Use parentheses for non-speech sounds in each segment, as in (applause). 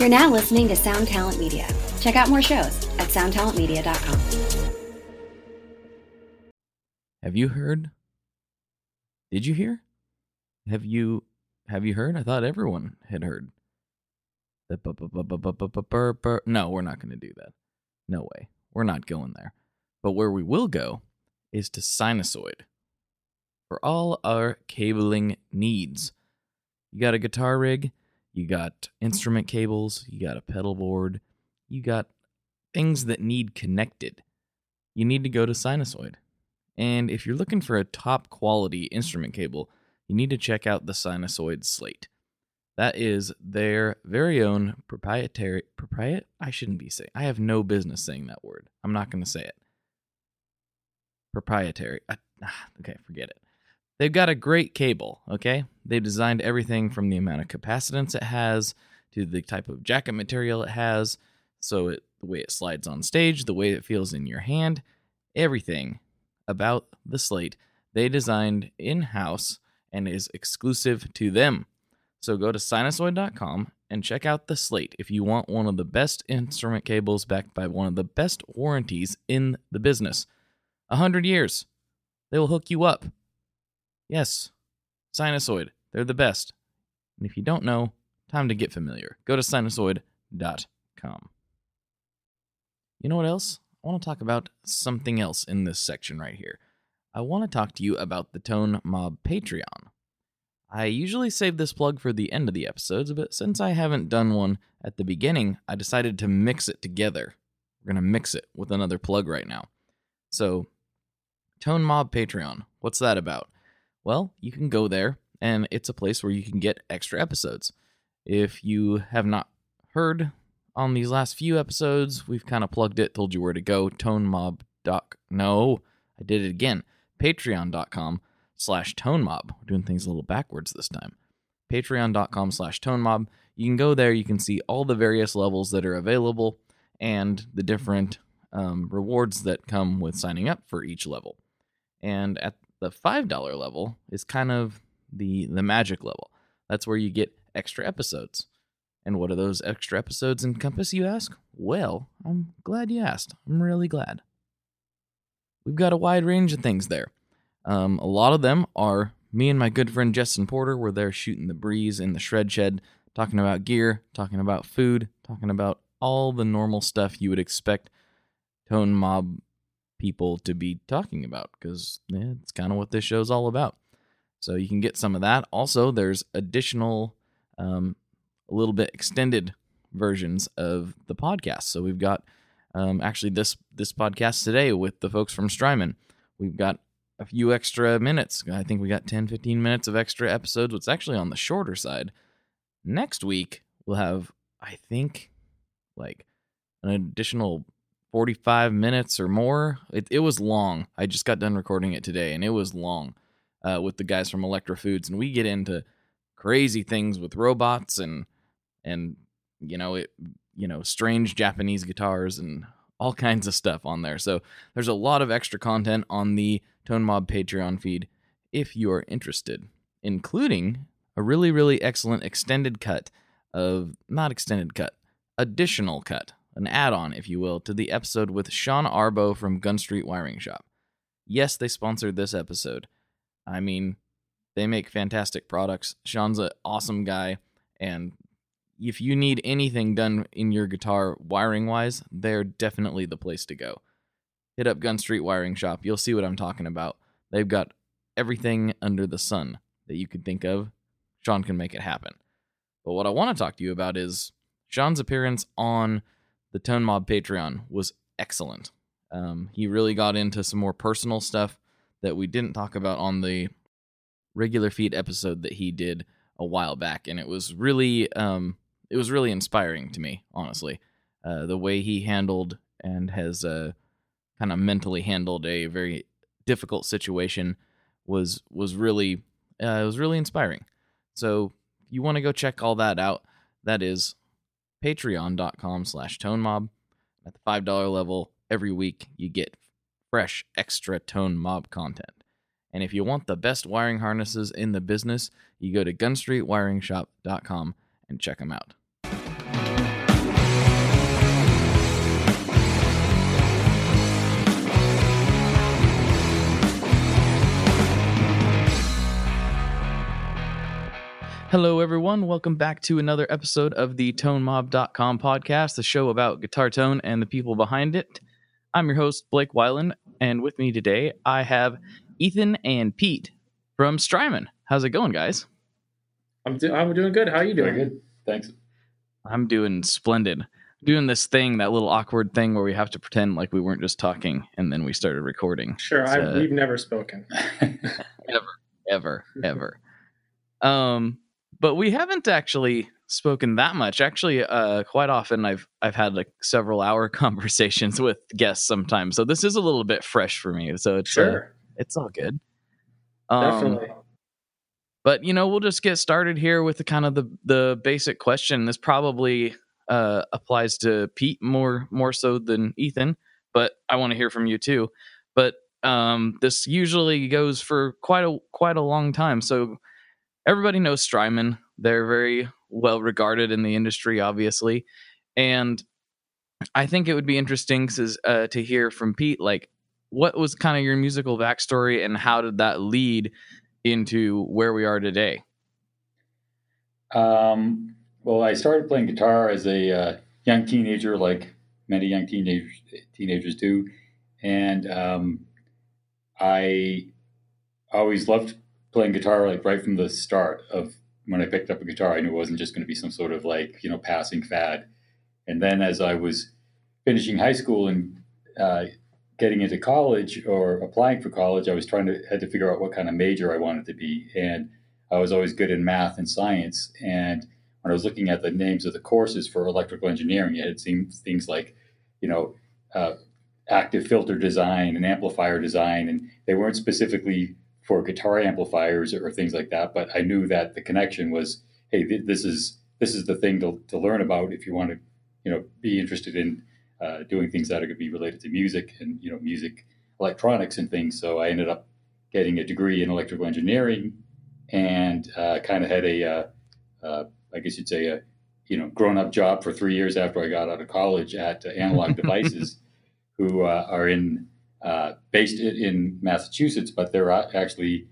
You're now listening to Sound Talent Media. Check out more shows at soundtalentmedia.com. Have you heard? Did you hear? Have you have you heard? I thought everyone had heard. No, we're not going to do that. No way. We're not going there. But where we will go is to Sinusoid for all our cabling needs. You got a guitar rig, you got instrument cables, you got a pedal board, you got things that need connected. You need to go to Sinusoid. And if you're looking for a top quality instrument cable, you need to check out the Sinusoid Slate. That is their very own proprietary propriet I shouldn't be saying. I have no business saying that word. I'm not going to say it. Proprietary. I, ah, okay, forget it. They've got a great cable, okay? They've designed everything from the amount of capacitance it has to the type of jacket material it has, so it the way it slides on stage, the way it feels in your hand, everything about the slate they designed in-house and is exclusive to them. So go to sinusoid.com and check out the slate if you want one of the best instrument cables backed by one of the best warranties in the business. A hundred years. They will hook you up. Yes, Sinusoid. They're the best. And if you don't know, time to get familiar. Go to sinusoid.com. You know what else? I want to talk about something else in this section right here. I want to talk to you about the Tone Mob Patreon. I usually save this plug for the end of the episodes, but since I haven't done one at the beginning, I decided to mix it together. We're going to mix it with another plug right now. So, Tone Mob Patreon, what's that about? Well, you can go there, and it's a place where you can get extra episodes. If you have not heard on these last few episodes, we've kind of plugged it, told you where to go. Tone No, I did it again. Patreon.com slash ToneMob. We're doing things a little backwards this time. Patreon.com slash ToneMob. You can go there. You can see all the various levels that are available and the different um, rewards that come with signing up for each level. And at the five dollar level is kind of the the magic level. That's where you get extra episodes. And what do those extra episodes encompass, you ask? Well, I'm glad you asked. I'm really glad. We've got a wide range of things there. Um, a lot of them are me and my good friend Justin Porter were there shooting the breeze in the shred shed, talking about gear, talking about food, talking about all the normal stuff you would expect Tone Mob people to be talking about because yeah, it's kind of what this show's all about. So you can get some of that. Also, there's additional, um, a little bit extended versions of the podcast. So we've got um, actually this this podcast today with the folks from Strymon. We've got a few extra minutes. I think we got 10, 15 minutes of extra episodes. What's actually on the shorter side. Next week we'll have, I think, like an additional 45 minutes or more. It, it was long. I just got done recording it today, and it was long uh, with the guys from Electro Foods, and we get into crazy things with robots and and you know it you know strange Japanese guitars and all (laughs) kinds of stuff on there. So there's a lot of extra content on the Tone Mob Patreon feed if you are interested, including a really really excellent extended cut of not extended cut, additional cut an add on, if you will, to the episode with Sean Arbo from Gun Street Wiring Shop. Yes, they sponsored this episode. I mean, they make fantastic products. Sean's an awesome guy, and if you need anything done in your guitar wiring wise, they're definitely the place to go. Hit up Gun Street Wiring Shop. You'll see what I'm talking about. They've got everything under the sun that you could think of. Sean can make it happen. But what I want to talk to you about is Sean's appearance on the Tone Mob Patreon was excellent. Um, he really got into some more personal stuff that we didn't talk about on the regular feed episode that he did a while back, and it was really um, it was really inspiring to me, honestly. Uh, the way he handled and has uh, kind of mentally handled a very difficult situation was was really uh, it was really inspiring. So you want to go check all that out, that is patreon.com slash tone mob at the $5 level every week you get fresh extra tone mob content. And if you want the best wiring harnesses in the business you go to gunstreetwiringshop.com and check them out Hello, everyone. Welcome back to another episode of the ToneMob.com podcast, the show about guitar tone and the people behind it. I'm your host, Blake Weiland, and with me today I have Ethan and Pete from Strymon. How's it going, guys? I'm, do- I'm doing good. How are you doing? Very good. Thanks. I'm doing splendid. Doing this thing, that little awkward thing where we have to pretend like we weren't just talking and then we started recording. Sure. It's, I, uh, we've never spoken. (laughs) Ever, ever, ever. Um, but we haven't actually spoken that much. Actually, uh, quite often I've I've had like several hour (laughs) conversations with guests sometimes. So this is a little bit fresh for me. So it's uh, Sure. it's all good. Um, Definitely. but you know, we'll just get started here with the kind of the the basic question. This probably uh, applies to Pete more more so than Ethan, but I want to hear from you too. But um, this usually goes for quite a quite a long time. So everybody knows Strymon. They're very well regarded in the industry, obviously, and I think it would be interesting to, uh, to hear from Pete, like what was kind of your musical backstory and how did that lead into where we are today? Um, well, I started playing guitar as a uh, young teenager, like many young teenagers teenagers do, and um, I always loved playing guitar. Like right from the start of when I picked up a guitar, I knew it wasn't just going to be some sort of like you know passing fad. And then as I was finishing high school and uh, getting into college or applying for college, I was trying to had to figure out what kind of major I wanted to be, and I was always good in math and science. And when I was looking at the names of the courses for electrical engineering, it had things like, you know, uh, active filter design and amplifier design, and they weren't specifically for guitar amplifiers or things like that. But I knew that the connection was, hey, th- this is this is the thing to, to learn about if you want to, you know, be interested in uh, doing things that are going to be related to music and you know music electronics and things. So I ended up getting a degree in electrical engineering and uh, kind of had a, uh, uh, I guess you'd say a, you know, grown up job for three years after I got out of college at uh, Analog (laughs) Devices, who uh, are in uh, based in, Massachusetts, but they're actually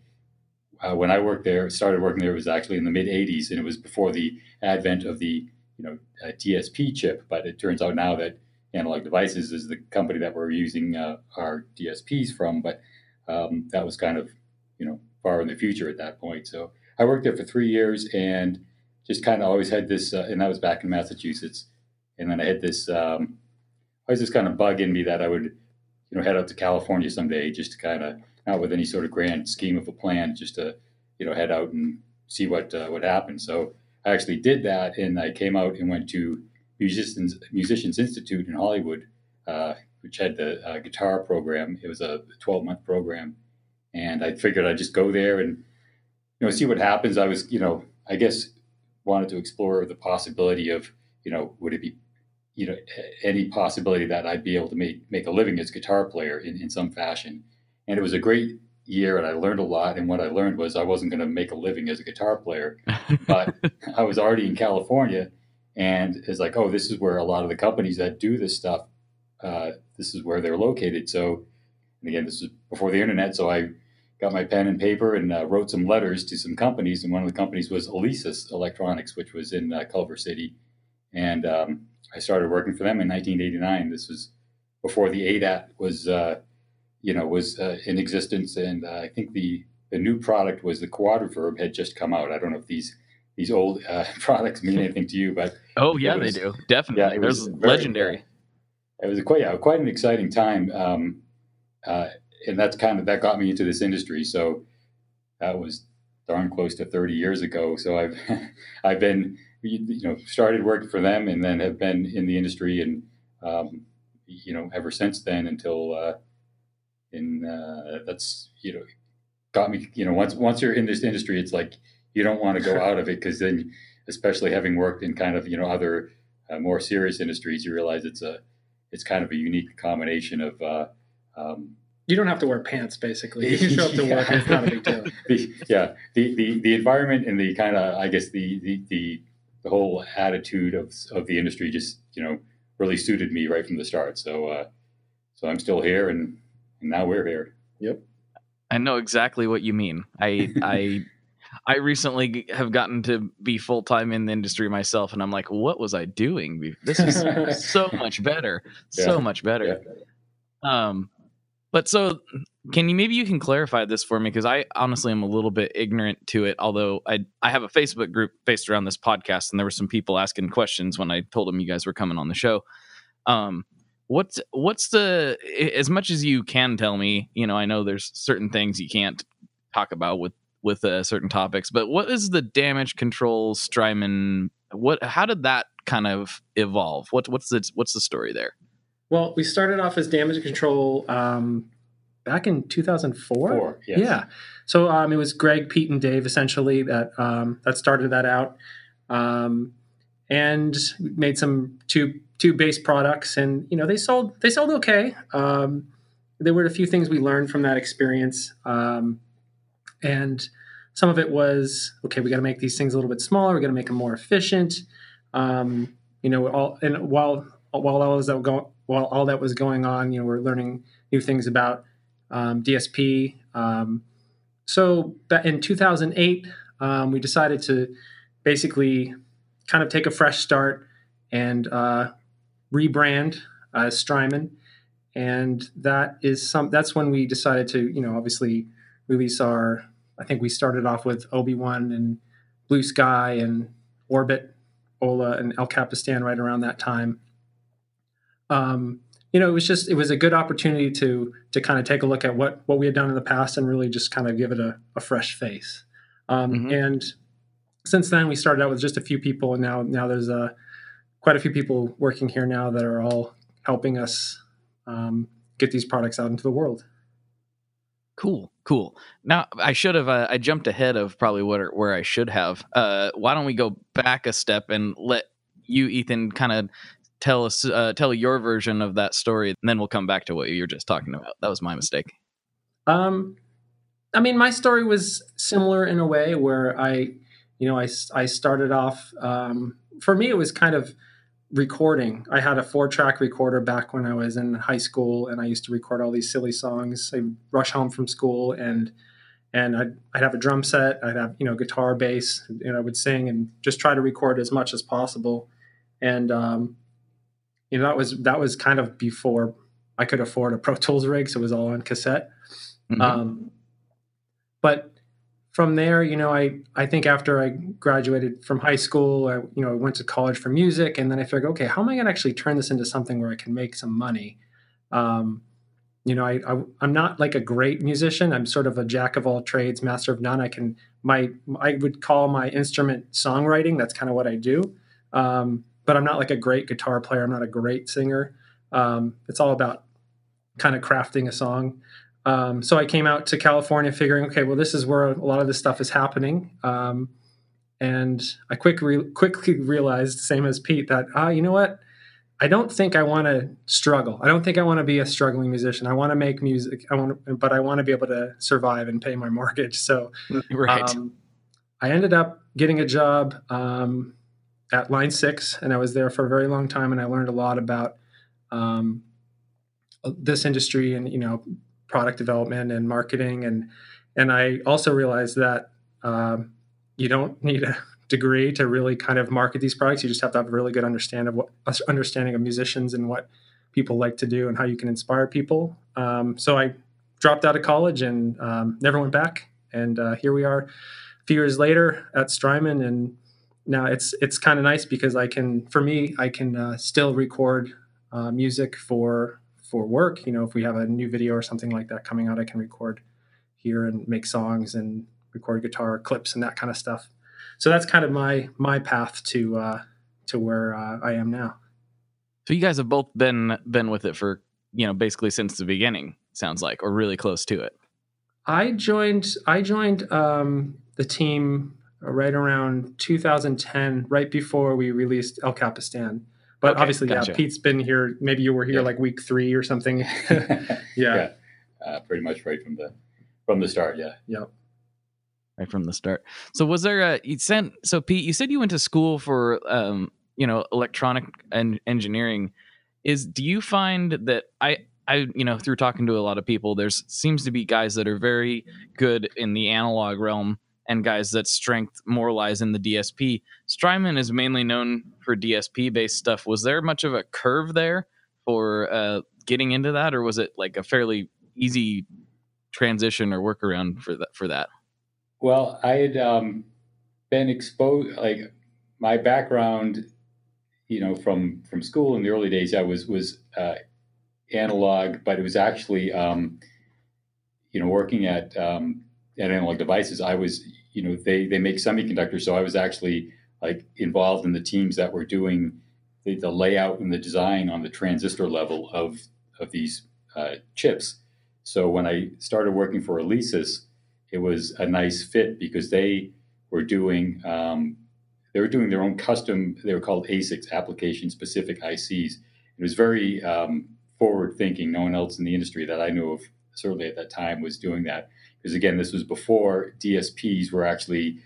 uh, when I worked there, started working there, it was actually in the mid '80s, and it was before the advent of the you know uh, DSP chip. But it turns out now that Analog Devices is the company that we're using uh, our DSPs from, but um, that was kind of you know far in the future at that point. So I worked there for three years and just kind of always had this, uh, and that was back in Massachusetts. And then I had this, um, always this kind of bug in me that I would, you know, head out to California someday just to kind of, not with any sort of grand scheme of a plan, just to, you know, head out and see what uh, what happened. So I actually did that, and I came out and went to Musicians Musicians Institute in Hollywood, uh, which had the uh, guitar program. It was a 12 month program, and I figured I'd just go there and you know see what happens. I was you know I guess wanted to explore the possibility of you know would it be you know any possibility that I'd be able to make make a living as a guitar player in, in some fashion. And it was a great year, and I learned a lot. And what I learned was I wasn't going to make a living as a guitar player, but (laughs) I was already in California, and it's like, oh, this is where a lot of the companies that do this stuff, uh, this is where they're located. So, and again, this is before the internet, so I got my pen and paper and uh, wrote some letters to some companies, and one of the companies was Alesis Electronics, which was in uh, Culver City, and um, I started working for them in 1989. This was before the ADAT was, uh, you know, was uh, in existence, and uh, I think the the new product was the Quadriverb had just come out. I don't know if these these old uh, (laughs) products mean anything to you, but Oh yeah, It they do definitely. yeah, it There's was very- legendary. it was a quite yeah, quite an exciting time, um, uh, and that's kind of that got me into this industry. So that was darn close to 30 years ago. So I've (laughs) I've been you you know started working for them and then have been in the industry and um, you know ever since then until uh, in uh, that's you know got me you know once once you're in this industry it's like you don't want to go (laughs) out of it because then especially having worked in kind of you know other uh, more serious industries you realize it's a it's kind of a unique combination of uh, um, You don't have to wear pants, basically. You show up to work. It's not a big deal. (laughs) the, yeah, the, the, the environment and the kind of, I guess, the, the, the, the whole attitude of, of the industry just, you know, really suited me right from the start. So, uh, so I'm still here and, and now we're here. Yep. I know exactly what you mean. I I I recently have gotten to be full time in the industry myself, and I'm like, what was I doing? This is (laughs) so much better, so much better. Um, but so can you maybe you can clarify this for me because I honestly am a little bit ignorant to it. Although I I have a Facebook group based around this podcast, and there were some people asking questions when I told them you guys were coming on the show. Um, what's what's the as much as you can tell me? You know, I know there's certain things you can't talk about with with uh, certain topics, but what is the damage control Strymon? What how did that kind of evolve? What what's the what's the story there? Well, we started off as damage control um, back in 2004. Four, yes. Yeah. So um, it was Greg, Pete, and Dave essentially that um, that started that out, um, and made some two two base products, and you know they sold they sold okay. Um, there were a few things we learned from that experience, um, and some of it was okay. We got to make these things a little bit smaller. We got to make them more efficient. Um, you know, all and while while all that was while all that was going on, you know, we're learning new things about um, DSP. Um, so in 2008, um, we decided to basically kind of take a fresh start and uh, rebrand as Strymon, and that is some. That's when we decided to, you know, obviously release our. I think we started off with Obi Wan and Blue Sky and Orbit, Ola and El Capistan right around that time. Um, you know, it was just it was a good opportunity to to kind of take a look at what what we had done in the past and really just kind of give it a, a fresh face. Um, Mhm. And since then, we started out with just a few people, and now now there's a quite a few people working here now that are all helping us um, get these products out into the world. Cool, cool. Now I should have. Uh, I jumped ahead of probably what where I should have. Uh, why don't we go back a step and let you, Ethan, kind of tell us uh, tell your version of that story, and then we'll come back to what you were just talking about. That was my mistake. Um, I mean, my story was similar in a way where I, you know, I, I started off, um, for me, it was kind of recording. I had a four track recorder back when I was in high school and I used to record all these silly songs. I'd rush home from school and, and I'd, I'd have a drum set, I'd have, you know, guitar, bass, and I would sing and just try to record as much as possible. And, um, you know, that was, that was kind of before I could afford a Pro Tools rig. So it was all on cassette. Mhm. Um, but from there, you know, I, I think after I graduated from high school, I, you know, I went to college for music and then I figured, okay, how am I going to actually turn this into something where I can make some money? Um, you know, I, I, I'm not like a great musician. I'm sort of a jack of all trades, master of none. I can, my, I would call my instrument songwriting. That's kind of what I do. Um, but I'm not like a great guitar player. I'm not a great singer. Um, it's all about kind of crafting a song. Um, so I came out to California figuring, okay, well, this is where a lot of this stuff is happening. Um, and I quick re- quickly realized, same as Pete, that, ah, you know what? I don't think I want to struggle. I don't think I want to be a struggling musician. I want to make music. I want to, but I want to be able to survive and pay my mortgage. So (laughs) right. um, I ended up getting a job um, at Line Six, and I was there for a very long time, and I learned a lot about um, this industry and you know product development and marketing, and and I also realized that um, you don't need a degree to really kind of market these products. You just have to have a really good understand of what understanding of musicians and what people like to do and how you can inspire people. Um, so I dropped out of college and um, never went back, and uh, here we are a few years later at Strymon, and now it's it's kind of nice because I can, for me, I can uh, still record uh, music for for work. You know, if we have a new video or something like that coming out, I can record here and make songs and record guitar clips and that kind of stuff. So that's kind of my my path to uh, to where uh, I am now. So you guys have both been been with it for you know basically since the beginning. Sounds like, or really close to it. I joined I joined um, the team right around 2010, right before we released El Capistan. But Okay, obviously, gotcha. yeah, Pete's been here. Maybe you were here Yeah. like week three or something. (laughs) (laughs) yeah. Uh, pretty much right from the from the start. Yeah. Yep. right from the start. So was there a you sent so Pete, you said you went to school for um, you know, electronic en- engineering. Is do you find that I I you know, through talking to a lot of people, there's seems to be guys that are very good in the analog realm and guys that strength more lies in the DSP. Strymon is mainly known for DSP based stuff. Was there much of a curve there for uh, getting into that, or was it like a fairly easy transition or workaround for that? For that? Well, I had um, been exposed, like my background, you know, from from school in the early days, I was was uh, analog, but it was actually, um, you know, working at um, at analog devices. I was, you know, they they make semiconductors, so I was actually like involved in the teams that were doing the, the layout and the design on the transistor level of of these uh, chips. So when I started working for Alesis, it was a nice fit because they were doing um, they were doing their own custom. They were called ASICs, application specific ICs. It was very um, forward thinking. No one else in the industry that I knew of, certainly at that time, was doing that. Because again, this was before DSPs were actually,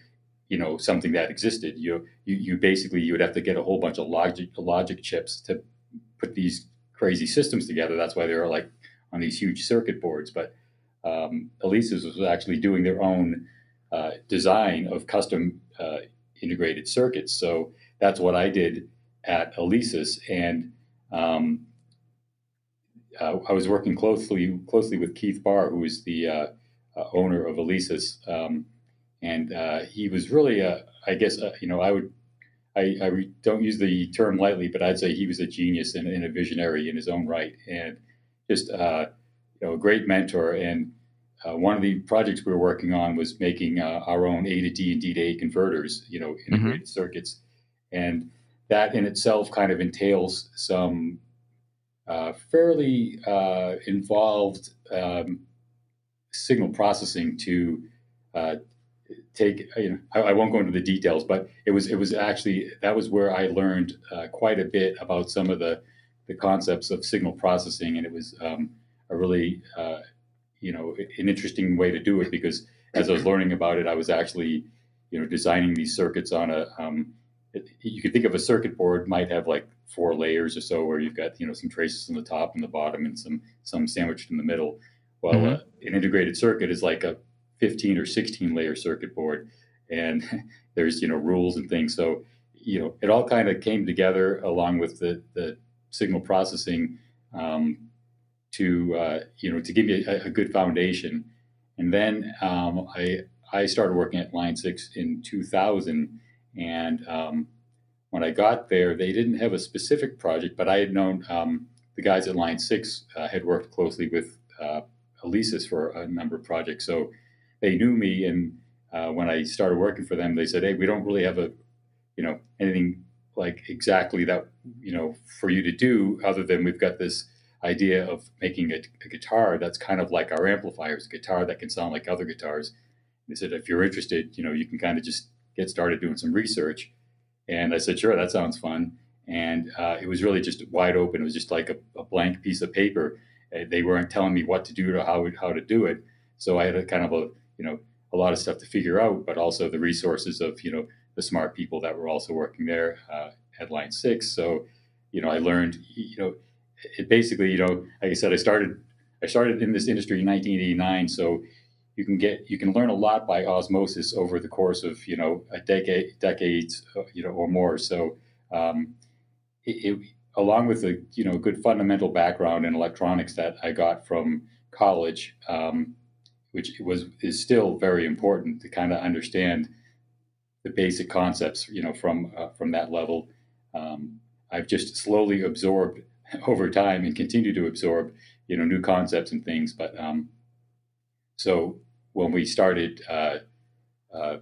you know, something that existed. You you, you basically you would have to get a whole bunch of logic logic chips to put these crazy systems together. That's why they were like on these huge circuit boards. But um, Alesis was actually doing their own uh, design of custom uh, integrated circuits. So that's what I did at Alesis, and um, uh, I was working closely closely with Keith Barr, who is the uh, uh, owner of Alesis, um, and uh, he was really a, I guess you know I would. I, I re- don't use the term lightly, but I'd say he was a genius and, and a visionary in his own right, and just you know a great mentor and uh, one of the projects we were working on was making uh, our own A to D and D to A converters, you know, integrated mm-hmm. circuits, and that in itself kind of entails some uh, fairly uh, involved um, signal processing to uh, take. You know, I, I, won't go into the details, but it was it was actually that was where I learned uh, quite a bit about some of the the concepts of signal processing, and it was um, a really you know an interesting way to do it because as I was learning about it, I was actually you know designing these circuits on a um, you could think of a circuit board might have like four layers or so where you've got you know some traces on the top and the bottom and some some sandwiched in the middle. Well, mm-hmm. uh, an integrated circuit is like a 15 or 16 layer circuit board, and (laughs) there's you know rules and things. So you know it all kind of came together along with the the signal processing um, to uh, you know to give me a, a good foundation. And then um, I I started working at Line Six in 2000, and um, when I got there, they didn't have a specific project, but I had known um, the guys at Line Six uh, had worked closely with uh, Alesis for a number of projects, so they knew me. And uh, when I started working for them, they said, "Hey, we don't really have a you know anything like exactly that you know for you to do other than we've got this idea of making a, a, guitar that's kind of like our amplifiers, a guitar that can sound like other guitars. They said, if you're interested, you know, you can kind of just get started doing some research. And I said, sure, that sounds fun. And uh, it was really just wide open. It was just like a, a blank piece of paper. Uh, they weren't telling me what to do or how how to do it. So I had a kind of a you know a lot of stuff to figure out, but also the resources of you know the smart people that were also working there uh, at Line Six. So you know I learned you know it basically, you know, like I said, I started I started in this industry in 1989, so you can get you can learn a lot by osmosis over the course of you know a decade decades uh, you know or more. So um, it, it, along with a you know good fundamental background in electronics that I got from college, um, which was is still very important to kind of understand the basic concepts you know from uh, from that level. Um, I've just slowly absorbed (laughs) over time and continue to absorb you know new concepts and things. But um, so when we started uh, uh,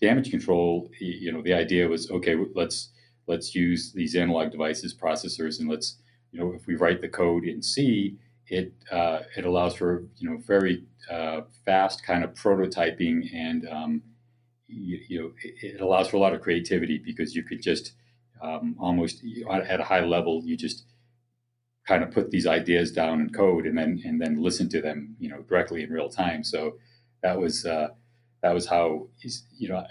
damage control, you know the idea was okay. Let's let's use these analog devices processors and let's you know if we write the code in C, it uh, it allows for you know very uh, fast kind of prototyping and um, you, you, know it, allows for a lot of creativity because you could just um, almost at a high level you just kind of put these ideas down in code and then and then listen to them you know directly in real time. So that was uh, that was how you know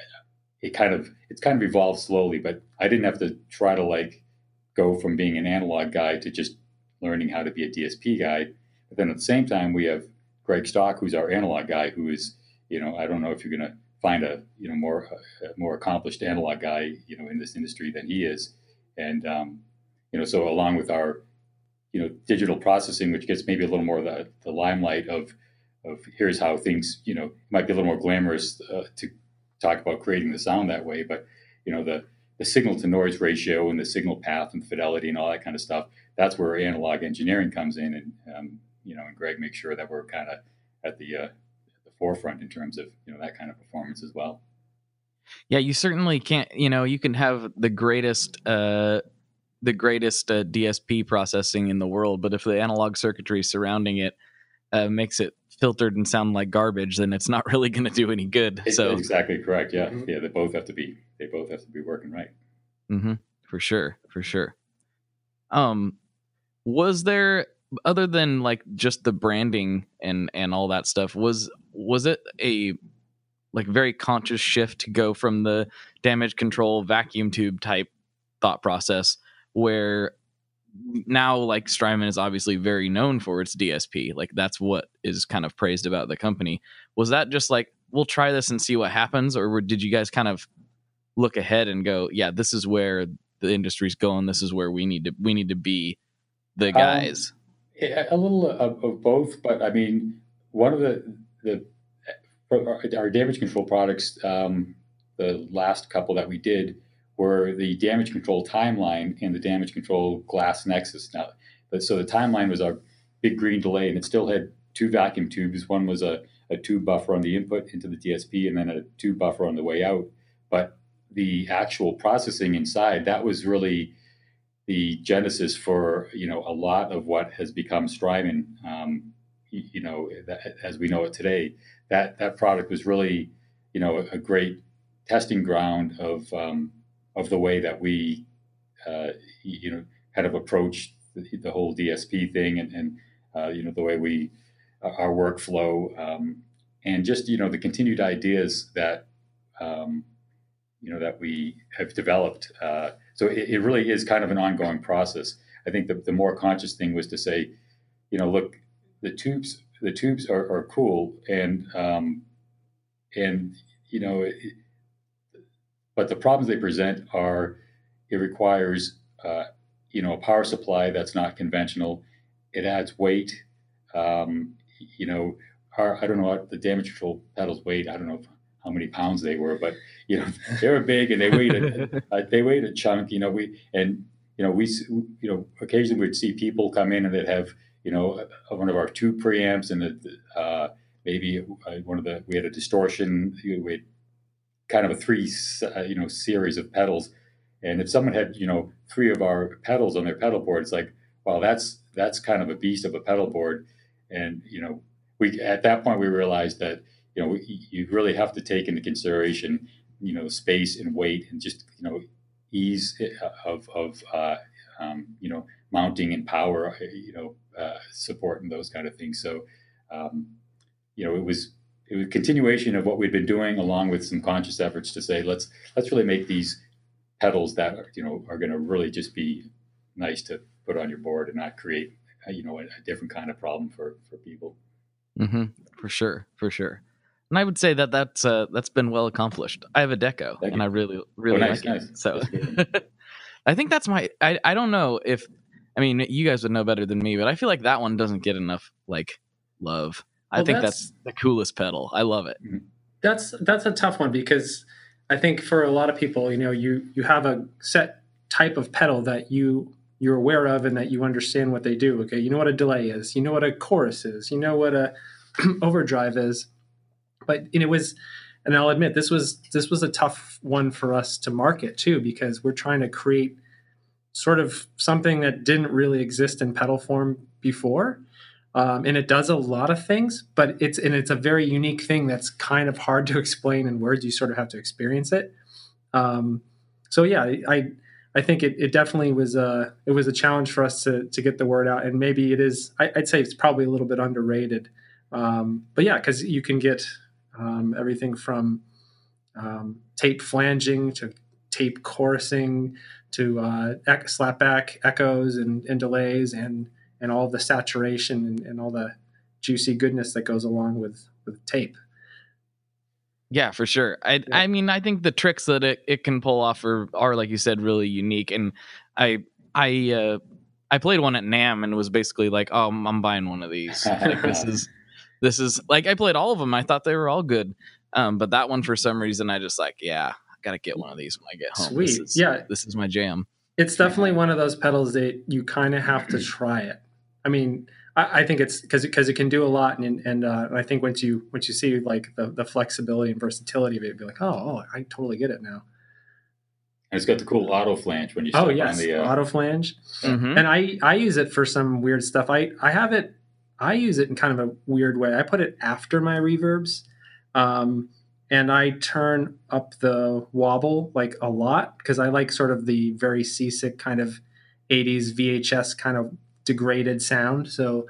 it kind of it's kind of evolved slowly but i didn't have to try to like go from being an analog guy to just learning how to be a dsp guy. But then at the same time we have greg stock who's our analog guy who is you know i don't know if you're going to find a you know more a more accomplished analog guy you know in this industry than he is, and um, you know so along with our you know digital processing, which gets maybe a little more the, the limelight of of here's how things you know might be a little more glamorous uh, to talk about creating the sound that way, but you know the the signal to noise ratio and the signal path and fidelity and all that kind of stuff. That's where analog engineering comes in, and um, you know, and Greg makes sure that we're kind of at the uh, the forefront in terms of you know that kind of performance as well. Yeah, you certainly can't. You know, you can have the greatest. Uh, the greatest uh, DSP processing in the world, but if the analog circuitry surrounding it uh, makes it filtered and sound like garbage, then it's not (laughs) really going to do any good. so exactly correct. Yeah, mm-hmm. yeah. They both have to be. They both have to be working right. Mm-hmm. For sure. For sure. Um, was there other than like just the branding and and all that stuff was was it a like very conscious shift to go from the damage control vacuum tube type thought process where now like Strymon is obviously very known for its DSP. Like that's what is kind of praised about the company. Was that just like we'll try this and see what happens, or did you guys kind of look ahead and go, yeah, this is where the industry's going. This is where we need to we need to be the um, guys. Um, a little of, of, both, but I mean, one of the the our damage control products, um, the last couple that we did were the damage control timeline and the damage control glass nexus. Now, but so the timeline was our big green delay, and it still had two vacuum tubes. One was a, a tube buffer on the input into the DSP, and then a tube buffer on the way out. But the actual processing inside that was really the genesis for you know a lot of what has become Strymon. Um, you know, that, as we know it today, that that product was really you know a, a great testing ground of um, of the way that we, uh, you know, kind of approach the, the whole DSP thing and, and uh, you know, the way we, uh, our workflow, um, and just, you know, the continued ideas that, um, you know, that we have developed. Uh, so it, it, really is kind of an ongoing process. I think the, the more conscious thing was to say, you know, look, the tubes, the tubes are, are cool and, um, and, you know, it, but the problems they present are it requires uh, you know a power supply that's not conventional. It adds weight. Um, you know, our, I don't know what the damage control pedals weighed. I don't know how many pounds they were, but you know (laughs) they were big and they weighed a, a, (laughs) they weighed a chunk. You know, we and you know we you know occasionally we'd see people come in and they'd have you know one of our two preamps and the, uh, maybe uh, one of the we had a distortion. We had kind of a three uh, you know series of pedals. And if someone had you know three of our pedals on their pedal board it's like well that's that's kind of a beast of a pedal board. And you know we at that point we realized that you know you really have to take into consideration you know space and weight and just you know ease of of uh, um, you know mounting and power uh, you know uh, support and those kind of things. So um, you know it was it was a continuation of what we'd been doing, along with some conscious efforts to say let's let's really make these pedals that are, you know are going to really just be nice to put on your board and not create uh, you know a, a different kind of problem for for people. Mm-hmm. For sure, for sure. And I would say that that's uh, that's been well accomplished. I have a deco, and. I really really oh, nice, like nice. it. So (laughs) I think that's my. I I don't know if I mean you guys would know better than me, but I feel like that one doesn't get enough like love. I think that's, that's, the coolest pedal. I love it. Mm-hmm. That's that's a tough one because I think for a lot of people, you know, you you have a set type of pedal that you you're aware of and that you understand what they do. Okay, you know what a delay is, you know what a chorus is, you know what a (clears throat) overdrive is. But and it was, and I'll admit this was this was a tough one for us to market too because we're trying to create sort of something that didn't really exist in pedal form before um, and it does a lot of things but it's and it's a very unique thing that's kind of hard (laughs) to explain in words. You sort of have to experience it. Um, so yeah i i think it, it definitely was a it was a challenge for us to to get the word out. And maybe it is I, would say it's probably a little bit underrated. Um, but yeah because you can get um, everything from um, tape flanging to tape chorusing to uh, slapback echoes and, and delays and and all the saturation and, and all the juicy goodness that goes along with with tape. Yeah, for sure. I Yeah. I mean, I think the tricks that it, it can pull off are are like you said, really unique. And I I uh, I played one at NAMM and was basically like, oh, I'm, buying one of these. (laughs) like this is this is like I played all of them. I thought they were all good. Um, but that one for some reason I just like, yeah, I gotta get one of these when I get home. This Sweet. is, Yeah. this is my jam. It's definitely one of those pedals that you kind of have to try it. I mean, I, I think it's because because it can do a lot, and and uh, I think once you once you see like the, the flexibility and versatility of it, you'd be like, oh, oh, I totally get it now. And it's got the cool auto flange when you Oh step yes, on the. Uh, auto flange, Mhm. and I I use it for some weird stuff. I I have it. I use it in kind of a weird way. I put it after my reverbs, um, and I turn up the wobble like a lot because I like sort of the very seasick kind of '80s VHS kind of degraded sound. So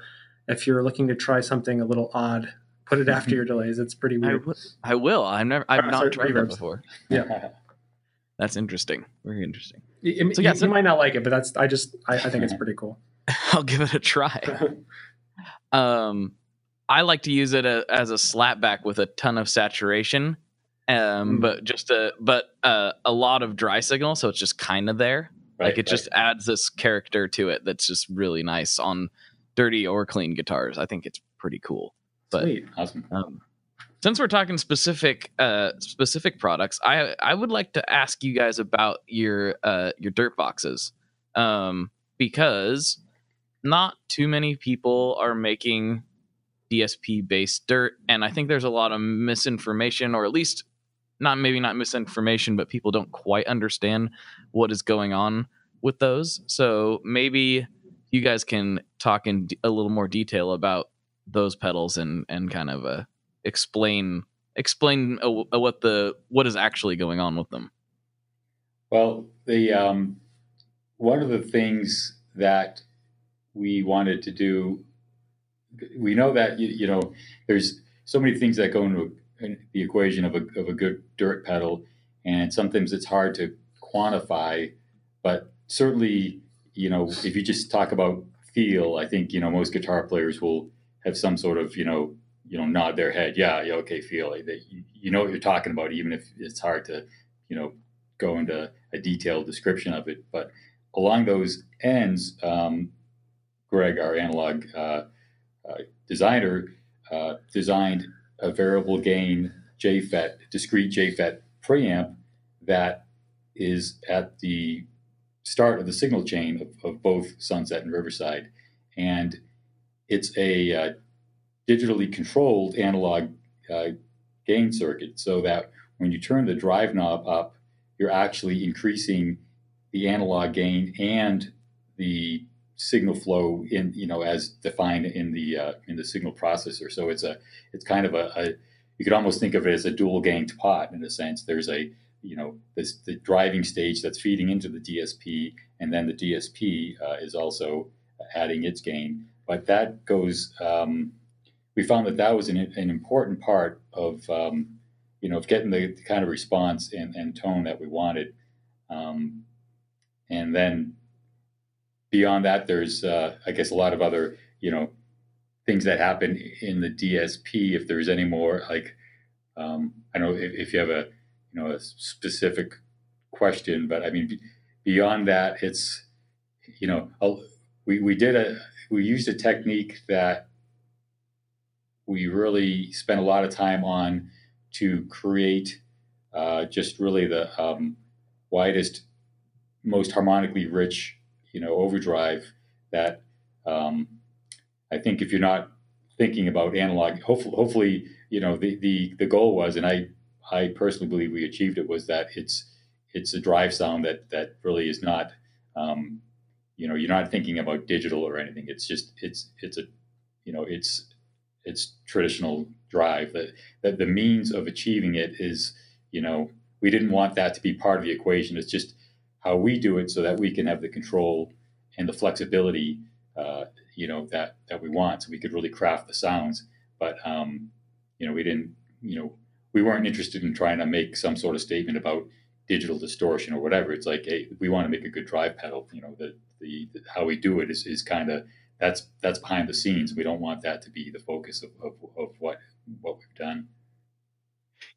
if you're looking to try something a little odd, put it after your delays. It's pretty weird. w- I will. I've never I've Uh, not sorry, tried that before. Yeah. (laughs) That's interesting. Very interesting. You, So, yeah, you- so- you might not like it, but that's I just I, I think it's pretty cool. (laughs) I'll give it a try. (laughs) um i like to use it a, as a slapback with a ton of saturation um Mm. but just a but uh, a lot of dry signal so it's just kind of there right, like it right. just adds this character to it that's just really nice on dirty or clean guitars i think it's pretty cool but Sweet. awesome. um, since we're talking specific uh specific products i i would like to ask you guys about your uh your dirt boxes um because not too many people are making dsp based dirt and i think there's a lot of misinformation or at least not maybe not misinformation but people don't quite understand what is going on with those so maybe you guys can talk in a little more detail about those pedals and and kind of uh, explain explain uh, uh, what the what is actually going on with them. Well, the um, one of the things that we wanted to do, we know that you, you know there's so many things that go into the equation of a of a good dirt pedal, and sometimes it's hard to quantify, but certainly you know if you just talk about feel, I think you know most guitar players will have some sort of you know you know nod their head, yeah, yeah, okay, feel. That you, you know what you're talking about, even if it's hard to you know go into a detailed description of it. But along those ends, um, Greg, our analog uh, uh, designer, uh, designed a variable gain JFET, discrete JFET preamp that is at the start of the signal chain of, of both Sunset and Riverside. And it's a uh, digitally controlled analog uh, gain circuit so that when you turn the drive knob up, you're actually increasing the analog gain and the signal flow in you know as defined in the uh, in the signal processor. So it's a it's kind of a, a you could almost think of it as a dual gained pot in a sense. There's a you know this the driving stage that's feeding into the DSP, and then the DSP uh, is also adding its gain. But that goes. Um, we found that that was an, an important part of um, you know of getting the, the kind of response and, and tone that we wanted. Um, and then beyond that, there's uh, I guess a lot of other you know things that happen in the DSP. If there's any more like um, I don't know if, if you have a you know a specific question, but I mean beyond that, it's you know we we did a we used a technique that we really spent a lot of time on to create uh, just really the um, widest, most harmonically rich, you know, overdrive that um, I think if you're not thinking about analog, hopefully, hopefully, you know, the, the, the goal was, and I, I personally believe we achieved it was that it's, it's a drive sound that, that really is not, um, you know, you're not thinking about digital or anything. It's just, it's, it's a, you know, it's, it's traditional drive that, that the means of achieving it is, you know, we didn't want that to be part of the equation. It's just how we do it so that we can have the control and the flexibility, uh, you know, that, that we want. So we could really craft the sounds, but, um, you know, we didn't, you know, we weren't interested in trying to make some sort of statement about digital distortion or whatever. It's like, hey, we want to make a good drive pedal. You know, the, the, the how we do it is, is kind of, that's, that's behind the scenes. We don't want that to be the focus of, of, of what, what we've done.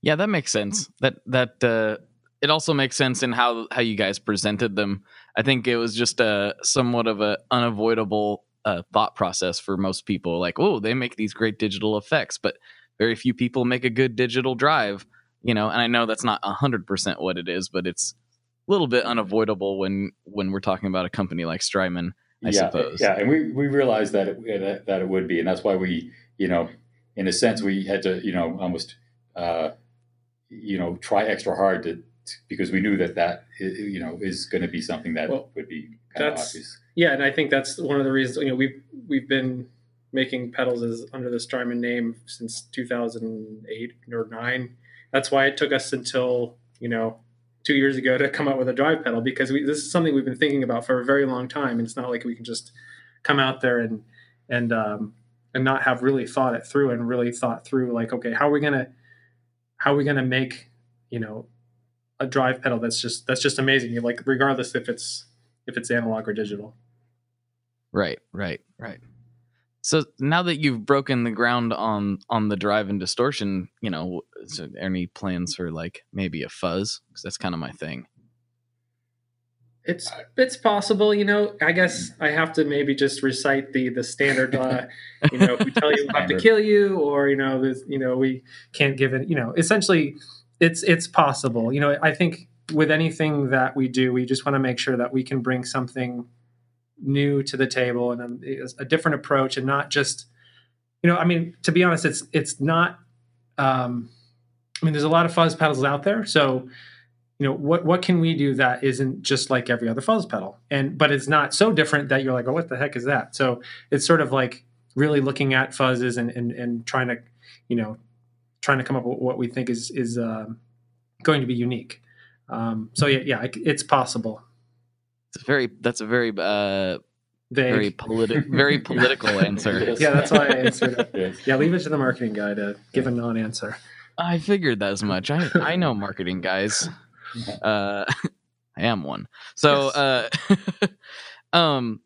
Yeah, that makes sense. That that uh, it also makes sense in how how you guys presented them. I think it was just a somewhat of a unavoidable uh, thought process for most people. Like, oh, they make these great digital effects, but very few people make a good digital drive. You know, and I know that's not hundred percent what it is, but it's a little bit unavoidable when when we're talking about a company like Strymon. I yeah, suppose. Yeah, and we we realized that it that it would be, and that's why we, you know, in a sense, we had to, you know, almost, uh, you know, try extra hard to because we knew that that you know is going to be something that well, would be kind of obvious. Yeah, and I think that's one of the reasons. You know, we've we've been making pedals is under the Strymon name since 2008 or nine. That's why it took us until you know two years ago to come out with a drive pedal because we, this is something we've been thinking about for a very long time, and it's not like we can just come out there and and um, and not have really thought it through and really thought through like, okay, how are we gonna how are we gonna make you know a drive pedal that's just that's just amazing. You like regardless if it's if it's analog or digital. Right, right, right. So now that you've broken the ground on on the drive and distortion, you know, is there any plans for like maybe a fuzz? Because that's kind of my thing. It's it's possible, you know. I guess I have to maybe just recite the the standard. Uh, you know, if we tell you we have to kill you, or you know, this, you know, we can't give it. You know, essentially, it's it's possible. You know, I think with anything that we do, we just want to make sure that we can bring something new to the table and a, a, different approach and not just you know i mean to be honest it's it's not um i mean there's a lot of fuzz pedals out there. So you know what what can we do that isn't just like every other fuzz pedal? And but it's not so different that you're like oh what the heck is that? So it's sort of like really looking at fuzzes and and, and trying to you know trying to come up with what we think is is uh, going to be unique. Um, so yeah yeah it's possible it's very that's a very uh Vague. very political very (laughs) political answer. Yes. Yeah, that's why I answered it. Yes. Yeah, leave it to the marketing guy to give a non-answer. I figured that as much. I I know marketing guys. (laughs) Uh I am one. So uh (laughs) um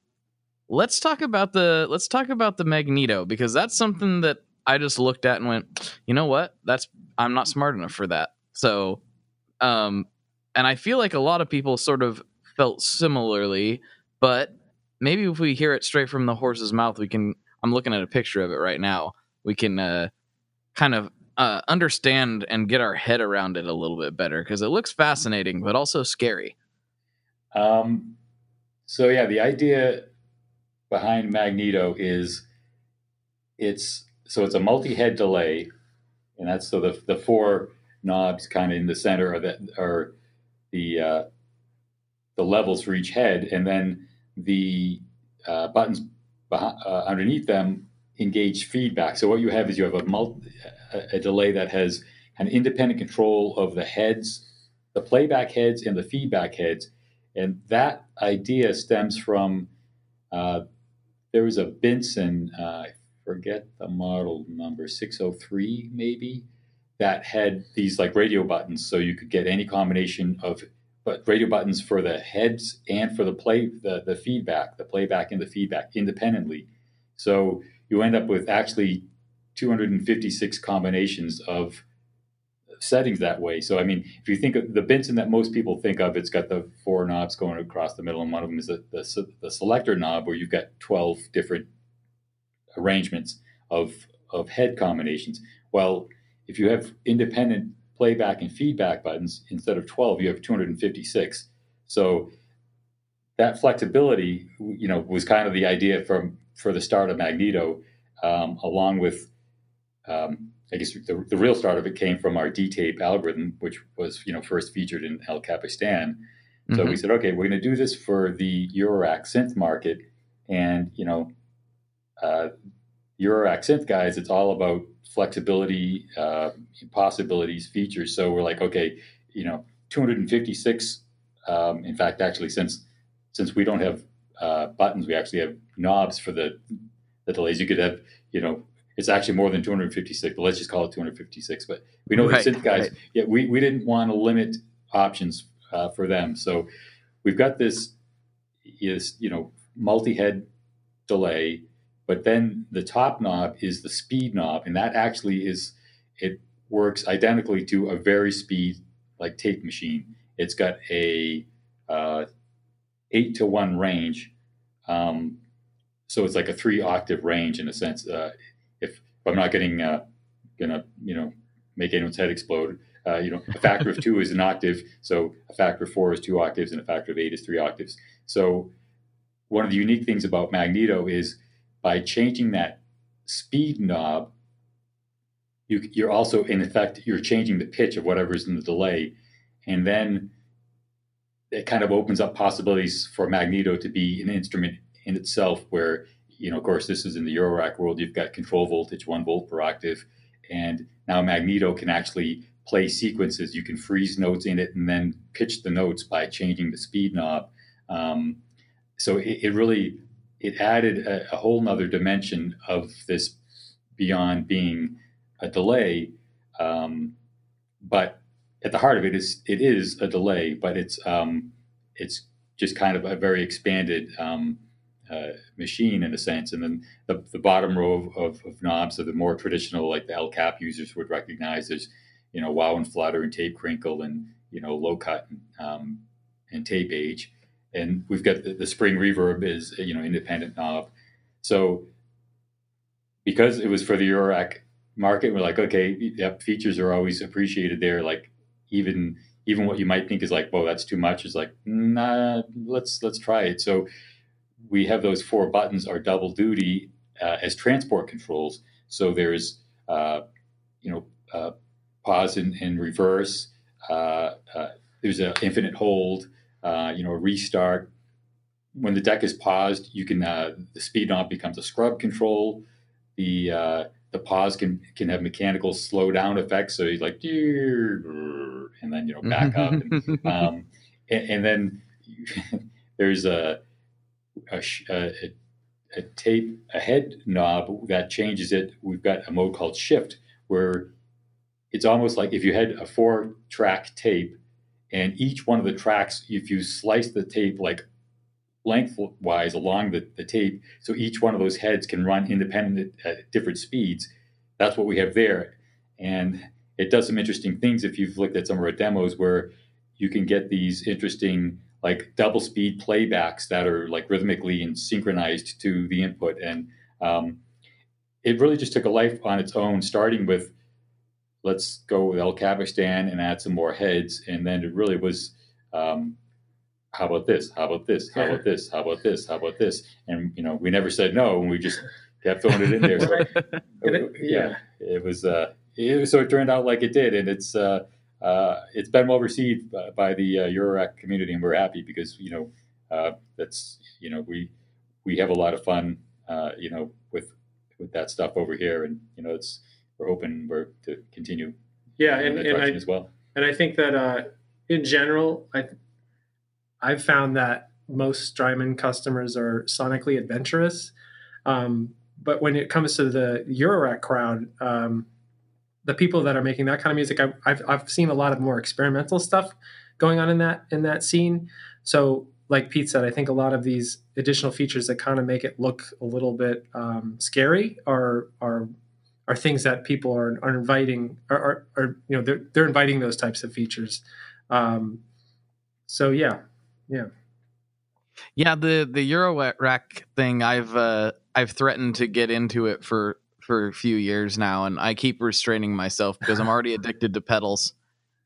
let's talk about the let's talk about the magneto because that's something that I just looked at and went, "You know what? That's I'm not smart enough for that." So um and I feel like a lot of people sort of felt similarly, but maybe if we hear it straight from the horse's mouth, we can. I'm looking at a picture of it right now. We can uh, kind of uh, understand and get our head around it a little bit better because it looks fascinating, but also scary. Um, so yeah, the idea behind Magneto is it's so it's a multi-head delay, and that's so the the four knobs kind of in the center of that are the uh, the levels for each head, and then the uh, buttons uh, underneath them engage feedback. So what you have is you have a, multi, a, a delay that has an independent control of the heads, the playback heads, and the feedback heads, and that idea stems from uh, there was a Binson, uh, I forget the model number, 603 maybe, that had these like radio buttons, so you could get any combination of but radio buttons for the heads and for the play the, the feedback the playback and the feedback independently. So you end up with actually 256 combinations of settings that way. So i mean if you think of the Binson that most people think of it's got the four knobs going across the middle and one of them is the, the, the selector knob where you've got 12 different arrangements of of head combinations. Well if you have independent playback and feedback buttons instead of 12 you have 256 so that flexibility you know was kind of the idea from for the start of magneto um, along with um, i guess the, the, real start of it came from our d-tape algorithm which was you know first featured in el capistan so mm-hmm. we said okay we're going to do this for the eurorack synth market and you know uh, Eurorack synth guys, it's all about flexibility, uh, possibilities, features. So we're like, okay, you know, 256. Um, in fact, actually, since since we don't have uh, buttons, we actually have knobs for the the delays. You could have, you know, it's actually more than 256, but let's just call it 256. But we know right, the synth guys, right. yeah, we, we didn't want to limit options uh, for them. So we've got this is you know multi-head delay but then the top knob is the speed knob, and that actually is it works identically to a very speed like tape machine. It's got a uh, eight to one range, um, so it's like a three octave range in a sense. Uh, if, I'm not getting uh, gonna you know make anyone's head explode, uh, you know a factor of two is an octave, so a factor of four is two octaves, and a factor of eight is three octaves. So one of the unique things about Magneto is by changing that speed knob, you, you're also in effect you're changing the pitch of whatever's in the delay, and then it kind of opens up possibilities for Magneto to be an instrument in itself. Where you know, of course, this is in the Eurorack world. You've got control voltage, one volt per octave, and now Magneto can actually play sequences. You can freeze notes in it and then pitch the notes by changing the speed knob. Um, so it, it, really it added a, a whole nother dimension of this beyond being a delay. Um, but at the heart of it is it is a delay, but it's um, it's just kind of a very expanded um, uh, machine in a sense. And then the, the bottom row of, of, of, knobs are the more traditional, like the El Cap users would recognize. There's you know wow and flutter and tape crinkle and you know low cut and, um, and tape age. And we've got the, the spring reverb is you know independent knob. So because it was for the Eurorack market, we're like, okay, yep, features are always appreciated there. Like even even what you might think is like, whoa, that's too much, is like, nah, let's let's try it. So we have those four buttons are double duty uh, as transport controls. So there's uh, you know uh, pause and, and reverse. Uh, uh, there's an infinite hold. Uh, you know, restart. When the deck is paused, you can the speed knob becomes a scrub control. The the pause can can have mechanical slow down effects. So he's like, (laughs) and then you know back up, and, (laughs) um, and, and then (laughs) there's a a, a, a, tape a head knob that changes it. We've got a mode called shift where it's almost like if you had a four track tape and each one of the tracks, if you slice the tape like lengthwise along the, the tape, so each one of those heads can run independent at different speeds. That's what we have there. And it does some interesting things if you've looked at some of our demos where you can get these interesting like double speed playbacks that are like rhythmically and synchronized to the input. And um, it really just took a life on its own, starting with let's go with El Capistan and add some more heads. And then it really was, um, how about this? How about this? How about this? How about this? How about this? And, you know, we never said no and we just kept throwing it in there. So, (laughs) yeah, it was, uh, it, so it turned out like it did. And it's, uh, uh, it's been well received by, by the uh, Eurorack community, and we're happy because you know uh, that's you know we we have a lot of fun uh, you know with with that stuff over here, and you know it's we're hoping we're to continue. Yeah, and, and I as well. And I think that uh, in general, I I've found that most Strymon customers are sonically adventurous. Um, but when it comes to the Eurorack crowd, um, the people that are making that kind of music, I've, I've, I've seen a lot of more experimental stuff going on in that in that scene. So, like Pete said, I think a lot of these additional features that kind of make it look a little bit um, scary are are are things that people are, are inviting are, are, are, you know they're, they're inviting those types of features. Um, so yeah yeah. Yeah the the Eurorack thing i've uh i've threatened to get into it for for a few years now, and I keep restraining myself because I'm already addicted to pedals,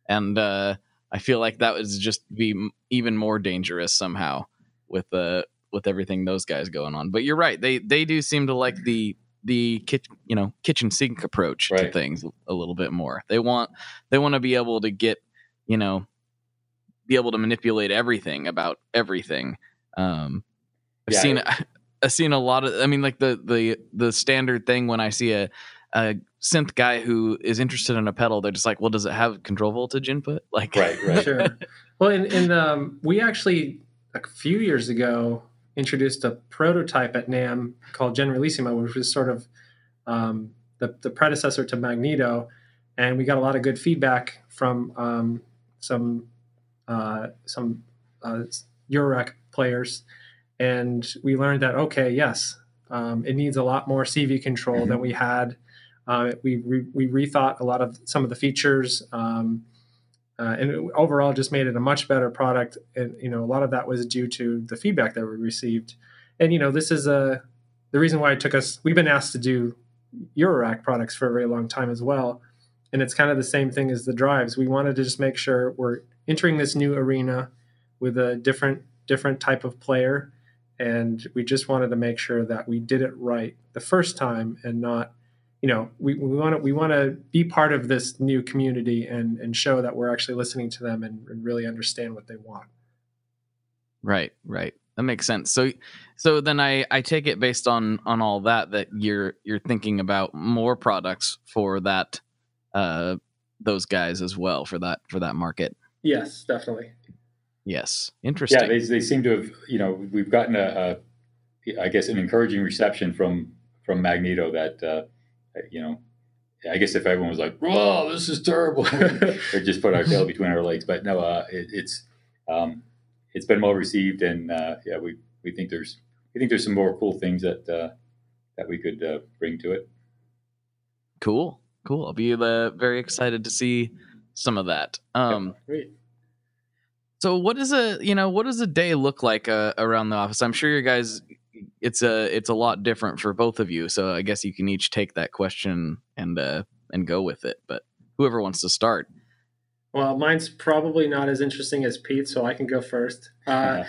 and uh, I feel like that would just be even more dangerous somehow with uh, with everything those guys going on. But you're right; they they do seem to like the the kitchen you know kitchen sink approach right. to things a little bit more. They want they want to be able to get you know be able to manipulate everything about everything. Um, I've yeah, seen (laughs) I've seen a lot of. I mean, like the the the standard thing when I see a a synth guy who is interested in a pedal, they're just like, well, does it have control voltage input? (laughs) Like, right, right. sure. (laughs) Well, in, in um, we actually a few years ago introduced a prototype at NAMM called Generalissimo, which was sort of um, the, the predecessor to Magneto, and we got a lot of good feedback from um, some uh, some uh, Eurorack players. And we learned that okay, yes, um, it needs a lot more CV control mm-hmm. than we had. Uh, we re- we rethought a lot of some of the features, um, uh, and overall just made it a much better product. And you know, a lot of that was due to the feedback that we received. And you know, this is a the reason why it took us. We've been asked to do Eurorack products for a very long time as well, and it's kind of the same thing as the drives. We wanted to just make sure we're entering this new arena with a different different type of player and we just wanted to make sure that we did it right the first time and not you know we, we want to we want to be part of this new community and and show that we're actually listening to them and, and really understand what they want right right that makes sense so so then i i take it based on on all that that you're you're thinking about more products for that uh those guys as well for that for that market yes definitely Yes, interesting. Yeah, they, they seem to have. You know, we've gotten a, a I guess, an encouraging reception from from Magneto. That uh, you know, I guess if everyone was like, "Whoa, this is terrible," (laughs) or just put our tail between our legs. But no, uh, it, it's um, it's been well received, and uh, yeah, we we think there's we think there's some more cool things that uh, that we could uh, bring to it. Cool, cool. I'll be uh, very excited to see some of that. Um, yeah, great. So what is a you know what does a day look like uh, around the office? I'm sure you guys it's a it's a lot different for both of you. So I guess you can each take that question and uh, and go with it. But whoever wants to start. Well, mine's probably not as interesting as Pete, so I can go first. (laughs) Uh,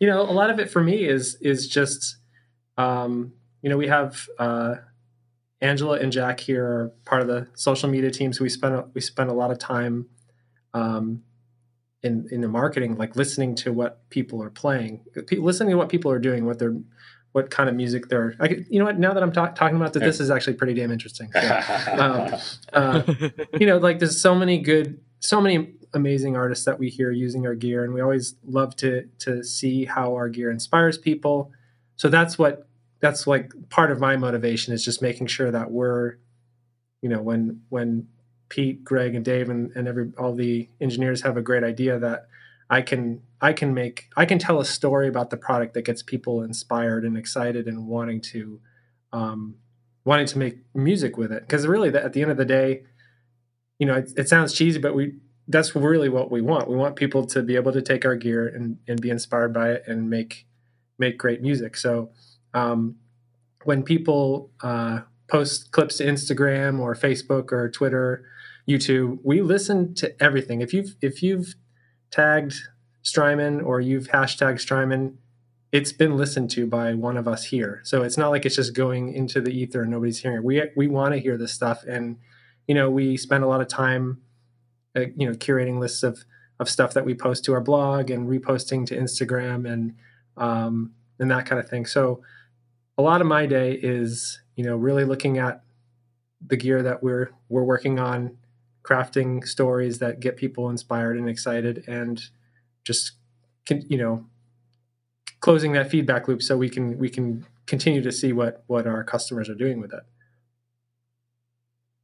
you know, a lot of it for me is is just um, you know we have uh, Angela and Jack here are part of the social media team, so we spend a, we spend a lot of time. Um, in in the marketing, like listening to what people are playing, listening to what people are doing, what they're what kind of music they're. I, you know what? Now that I'm ta- talking about that, this is actually pretty damn interesting. (laughs) So, um, uh, you know, like there's so many good, so many amazing artists that we hear using our gear, and we always love to to see how our gear inspires people. So that's what that's like part of my motivation is just making sure that we're, you know, when when Pete, Greg, and Dave, and, and every all the engineers have a great idea that I can I can make I can tell a story about the product that gets people inspired and excited and wanting to um, wanting to make music with it. Because really, at the end of the day, you know, it, it sounds cheesy, but we that's really what we want. We want people to be able to take our gear and, and be inspired by it and make make great music. So um, when people uh, post clips to Instagram or Facebook or Twitter YouTube. We listen to everything. If you've if you've tagged Strymon or you've hashtagged Strymon, it's been listened to by one of us here. So it's not like it's just going into the ether and nobody's hearing it. We we want to hear this stuff, and you know we spend a lot of time, uh, you know, curating lists of of stuff that we post to our blog and reposting to Instagram and um, and that kind of thing. So a lot of my day is you know really looking at the gear that we're we're working on crafting stories that get people inspired and excited and just can, you know closing that feedback loop so we can we can continue to see what what our customers are doing with it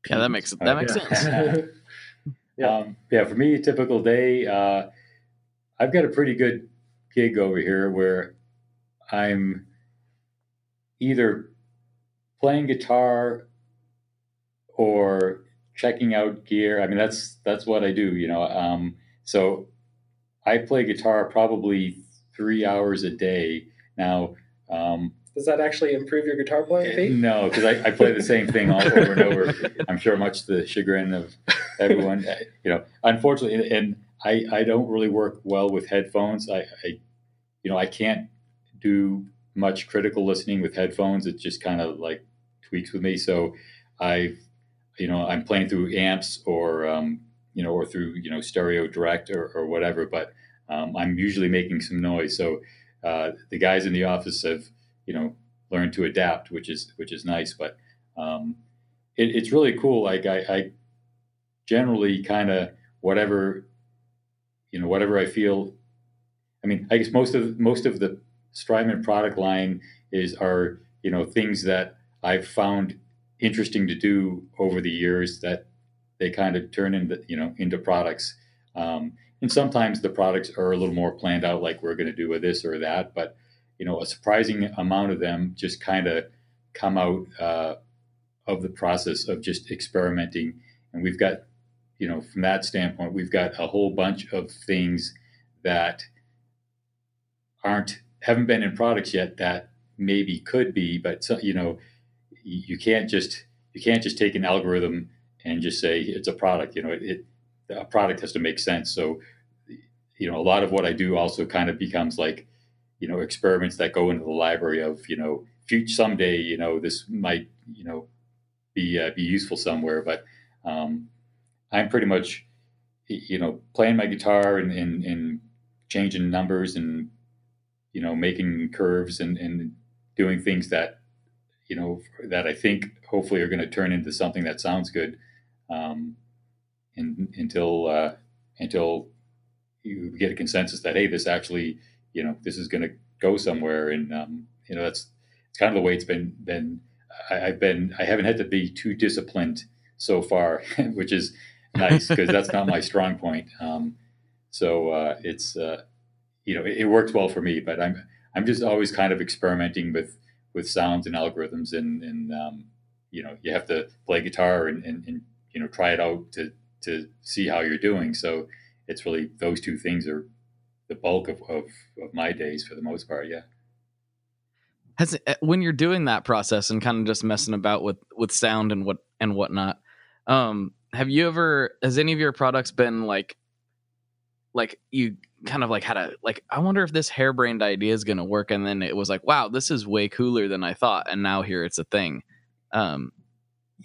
yeah that makes that makes yeah. sense yeah. (laughs) Um, yeah for me a typical day uh, i've got a pretty good gig over here where i'm either playing guitar or checking out gear. I mean, that's that's what I do. You know, um, so I play guitar probably three hours a day now. Um, Does that actually improve your guitar playing? Pete? No, because I, I, play the same thing all over and over. (laughs) I'm sure much to the chagrin of everyone. You know, unfortunately, and I, I don't really work well with headphones. I, I you know I can't do much critical listening with headphones. It just kind of like tweaks with me. So I've you know I'm playing through amps or um, you know or through you know stereo direct or, or whatever, but um, I'm usually making some noise. So uh, the guys in the office have you know learned to adapt, which is which is nice. But um, it, it's really cool. Like I, I generally kind of whatever you know whatever I feel. I mean, I guess most of most of the Strymon product line is are you know things that I've found interesting to do over the years that they kind of turn into you know into products. Um, and sometimes the products are a little more planned out, like we're going to do with this or that. But you know, a surprising amount of them just kind of come out uh, of the process of just experimenting. And we've got, you know, from that standpoint, we've got a whole bunch of things that aren't haven't been in products yet that maybe could be, but so, you know, you can't just you can't just take an algorithm and just say it's a product. You know, it, it a product has to make sense. So, you know, a lot of what I do also kind of becomes like, you know, experiments that go into the library of, you know, future someday, you know, this might, you know, be uh, be useful somewhere. But um, I'm pretty much, you know, playing my guitar and, and, and changing numbers and, you know, making curves and, and doing things that, you know, that I think hopefully are going to turn into something that sounds good. Um, in, until uh, until you get a consensus that hey, this actually, you know, this is going to go somewhere, and um, you know, that's it's kind of the way it's been been. I, have been I haven't had to be too disciplined so far, (laughs) which is nice because that's not my strong point. Um, so uh, it's uh, you know it, it, works well for me, but I'm I'm just always kind of experimenting with with sounds and algorithms, and and um, you know you have to play guitar and, and, and you know try it out to to see how you're doing. So it's really those two things are the bulk of, of, of my days for the most part. Yeah. Has uh, when you're doing that process and kind of just messing about with with sound and what and whatnot, um, have you ever has any of your products been like like you kind of like had a like I wonder if this harebrained idea is gonna work, and then it was like, wow, this is way cooler than I thought, and now here it's a thing. Um,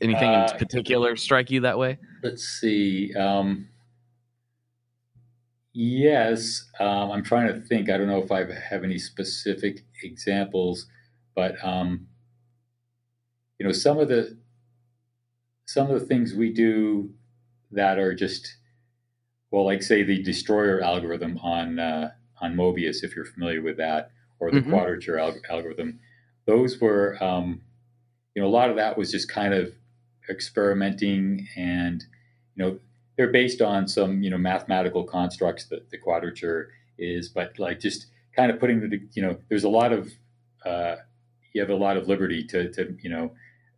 Anything uh, in particular strike you that way? Let's see. Um, yes, um, I'm trying to think. I don't know if I have any specific examples, but um, you know, some of the some of the things we do that are just well, like say the destroyer algorithm on uh, on Mobius, if you're familiar with that, or the mm-hmm. quadrature al- algorithm. Those were, um, you know, a lot of that was just kind of experimenting and you know they're based on some you know mathematical constructs that the quadrature is but like just kind of putting the you know there's a lot of uh, you have a lot of liberty to to you know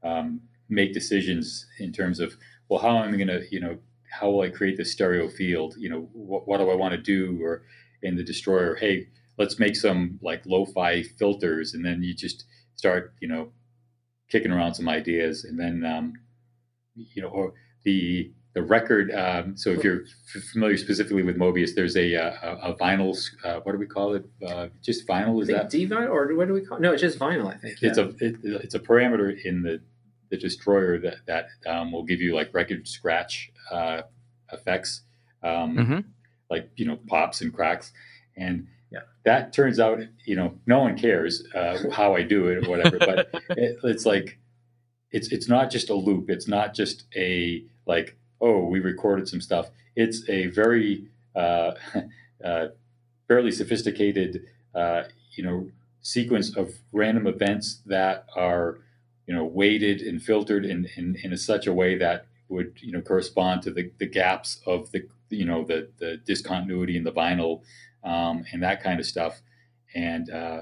um, make decisions in terms of well how am i going to you know how will i create this stereo field you know what, what do i want to do or in the destroyer hey let's make some like lo-fi filters and then you just start you know kicking around some ideas and then um, you know, or the the record. Um, so if you're familiar specifically with Mobius, there's a a, a vinyl. Uh, what do we call it? Uh, just vinyl is that D vinyl or what do we call? It? No, it's just vinyl. I think it's yeah. a it, it's a parameter in the the destroyer that that um, will give you like record scratch uh, effects, um, mm-hmm. like you know pops and cracks, and yeah. that turns out you know no one cares uh, how I do it or whatever, but (laughs) it, it's like it's it's not just a loop. It's not just a like oh we recorded some stuff. It's a very uh, (laughs) uh, fairly sophisticated uh, you know sequence of random events that are you know weighted and filtered in, in, in such a way that would you know correspond to the, the gaps of the you know the the discontinuity in the vinyl um, and that kind of stuff and uh,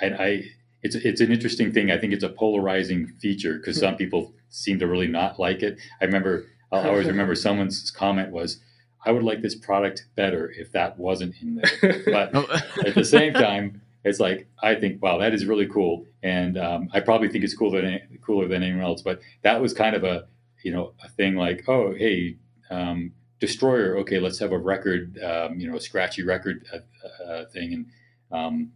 I, I it's it's an interesting thing. I think it's a polarizing feature because some people seem to really not like it. I remember I (laughs) always remember someone's comment was, "I would like this product better if that wasn't in there." (laughs) But at the same time, it's like I think, wow, that is really cool, and um, I probably think it's cooler than cooler than anyone else. But that was kind of a you know a thing like, oh, hey. Um, Destroyer, okay, let's have a record, um, you know, a scratchy record uh, uh, thing, and um,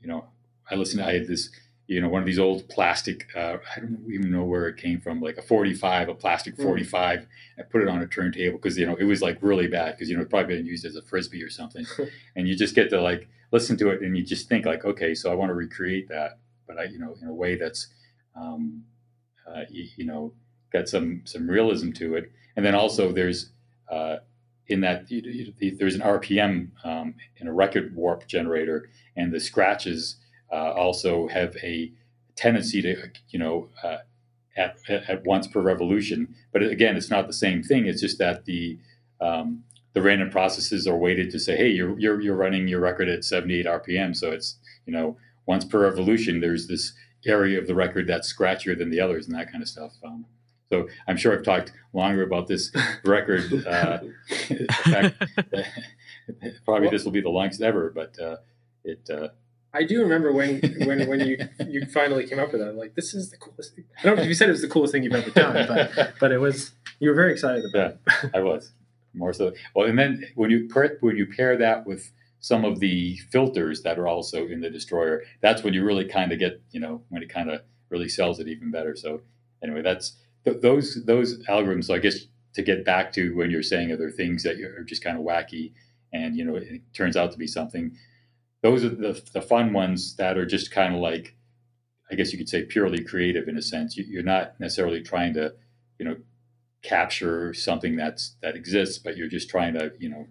you know, I listened. I had this, you know, one of these old plastic. Uh, I don't even know where it came from, like a 45, a plastic hmm. 45. Mm. I put it on a turntable because you know it was like really bad because you know it probably been used as a frisbee or something, (laughs) and you just get to like listen to it and you just think like, okay, so I want to recreate that, but I, you know, in a way that's, um, uh, you, you, know, got some some realism to it, and then also there's. Uh, in that there's an RPM um, in a record warp generator, and the scratches uh, also have a tendency to, you know, uh, at, at once per revolution. But again, it's not the same thing. It's just that the um, the random processes are weighted to say, hey, you're, you're, you're running your record at 78 RPM. So it's, you know, once per revolution, there's this area of the record that's scratchier than the others and that kind of stuff. Um, so I'm sure I've talked longer about this (laughs) record. Uh, (laughs) fact, (laughs) probably this will be the longest ever, but uh, it. Uh, I do remember when when when you you finally came up with that. Like this is the coolest thing. I don't know if you said it was the coolest thing you've ever done, but but it was. You were very excited about. Yeah, it. I was more so. Well, and then when you when you pair that with some of the filters that are also in the destroyer, that's when you really kind of get you know when it kind of really sells it even better. So anyway, that's th- those those algorithms. So I guess to get back to when you're saying other things that are just kind of wacky, and you know it turns out to be something those are the, the fun ones that are just kind of like i guess you could say purely creative in a sense. You, are not necessarily trying to you know capture something that's that exists but you're just trying to you know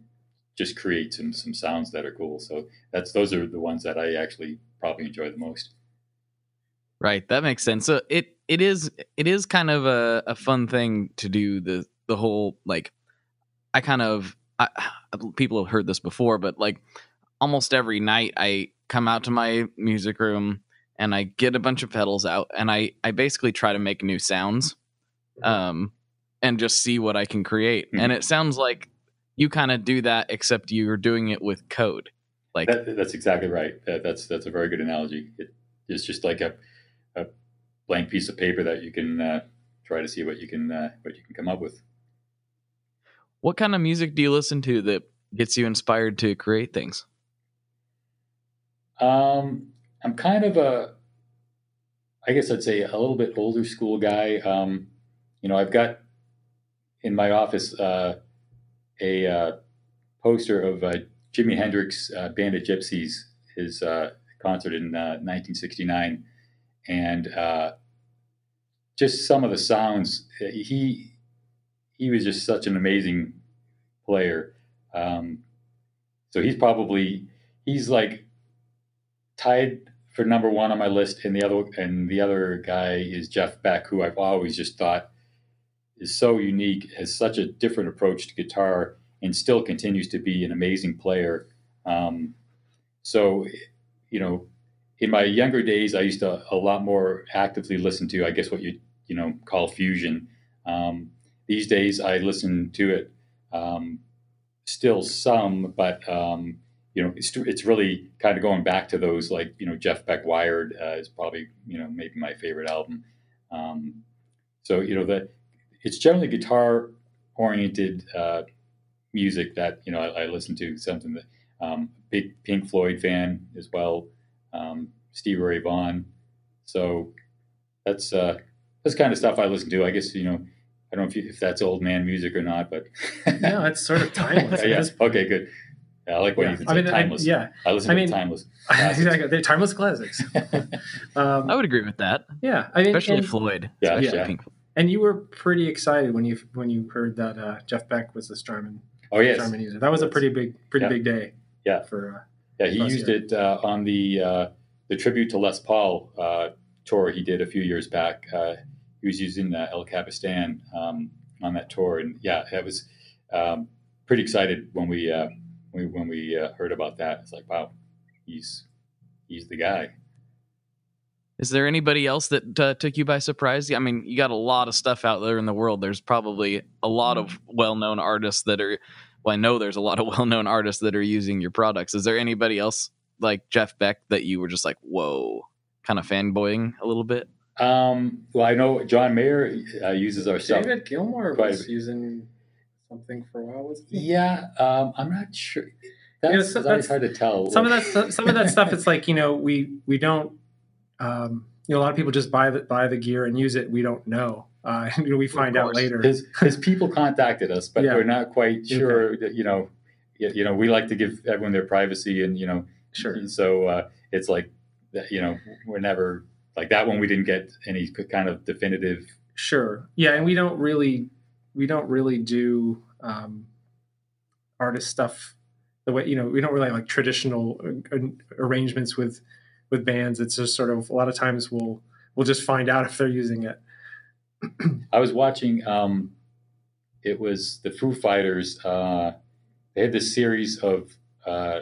just create some some sounds that are cool. So that's those are the ones that i actually probably enjoy the most. Right. That makes sense. So it it is it is kind of a, a fun thing to do the the whole like i kind of I, (sighs) people have heard this before but like almost every night I come out to my music room and I get a bunch of pedals out and I I basically try to make new sounds mm-hmm. um and just see what I can create. Mm-hmm. And it sounds like you kind of do that except you're doing it with code. Like that, that's exactly right. That, that's that's a very good analogy. It, it's just like a, a blank piece of paper that you can uh, try to see what you can uh, what you can come up with. What kind of music do you listen to that gets you inspired to create things? Um, I'm kind of a, I guess I'd say a little bit older school guy. Um, you know, I've got in my office uh, a uh, poster of uh, Jimi Hendrix uh, Band of Gypsys, his uh, concert in 1969, uh, and just some of the sounds. He he was just such an amazing player. Um, so he's probably he's like tied for number one on my list, and the other and the other guy is Jeff Beck, who I've always just thought is so unique, has such a different approach to guitar, and still continues to be an amazing player. Um, so, you know, in my younger days, I used to a lot more actively listen to, I guess, what you you know call fusion. Um, these days, I listen to it um, still some, but um, you know, it's, it's really kind of going back to those like, you know, Jeff Beck Wired uh, is probably, you know, maybe my favorite album. Um, so, you know, the, it's generally guitar oriented uh, music that, you know, I, I, listen to something that, um, big Pink Floyd fan as well. Um, Steve Ray Vaughan. So that's, uh, that's kind of stuff I listen to. I guess, you know, I don't know if, you, if that's old man music or not, but no, it's sort of timeless. (laughs) yeah. Okay, good. Yeah, I like what yeah. you said. I mean, timeless. I, yeah, I listen I mean, to timeless. (laughs) exactly, they're timeless classics. (laughs) um, I would agree with that. Yeah, I mean, especially and, Floyd. Yeah, especially yeah. Pink. And you were pretty excited when you when you heard that uh, Jeff Beck was the Strymon. Oh yes, Strymon user. That was a pretty big, pretty yeah. big day. Yeah. For uh, yeah, he used here. it uh, on the uh, the tribute to Les Paul uh, tour he did a few years back. Uh, he was using El Capistan um, on that tour, and yeah, it was um, pretty excited when we we, when we uh, heard about that, it's like, wow, he's he's the guy. Is there anybody else that uh, took you by surprise? I mean, you got a lot of stuff out there in the world. There's probably a lot of well-known artists that are. Well, I know there's a lot of (laughs) well-known artists that are using your products. Is there anybody else like Jeff Beck that you were just like, whoa, kind of fanboying a little bit? Um, well, I know John Mayer uh, uses our stuff. David Gilmour was using something for a while, was it? Yeah, um, I'm not sure. That's, you know, so, that's hard to tell. Some of that, some of that stuff, it's like you know, we we don't. Um, you know, a lot of people just buy the buy the gear and use it. We don't know. Uh, (laughs) you know, we find out later. His, his people contacted us, but yeah. we're not quite sure. Okay. That, you know, you know, we like to give everyone their privacy, and you know, sure. So uh, it's like, you know, we're never like that one. We didn't get any kind of definitive. Sure. Yeah, and we don't really we don't really do um, artist stuff the way you know we don't really like traditional arrangements with with bands. It's just sort of a lot of times we'll we'll just find out (laughs) if they're using it. I was watching. Um, it was the Foo Fighters. Uh, they had this series of uh,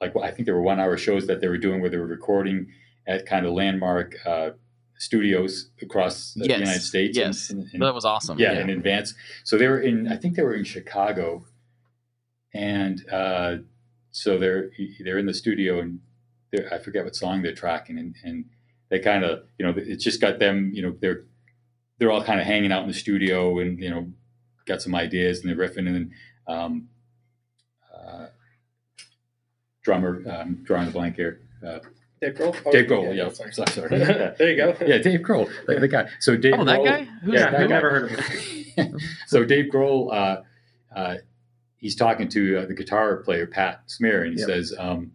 like I think there were one hour shows that they were doing where they were recording at kind of landmark uh, studios across the Yes, United States. yes. and, and- that was awesome. yeah, in advance. So they were in. I think they were in Chicago, and uh, so they're they're in the studio, and they're, I forget what song they're tracking, and, and they kind of you know it's just got them. You know they're they're all kind of hanging out in the studio, and you know got some ideas, and they're riffing, and then um, uh, drummer um, drawing a blank here. Uh, Dave Grohl. Oh, Dave Grohl, yeah, sorry. sorry, sorry. (laughs) there you go. yeah, Dave Grohl, the, the guy. So Dave. Oh, that Grohl- guy? Who's yeah, that that guy? I've never heard of it. (laughs) so Dave Grohl, uh, uh, he's talking to uh, the guitar player Pat Smear, and he Yep. says, um,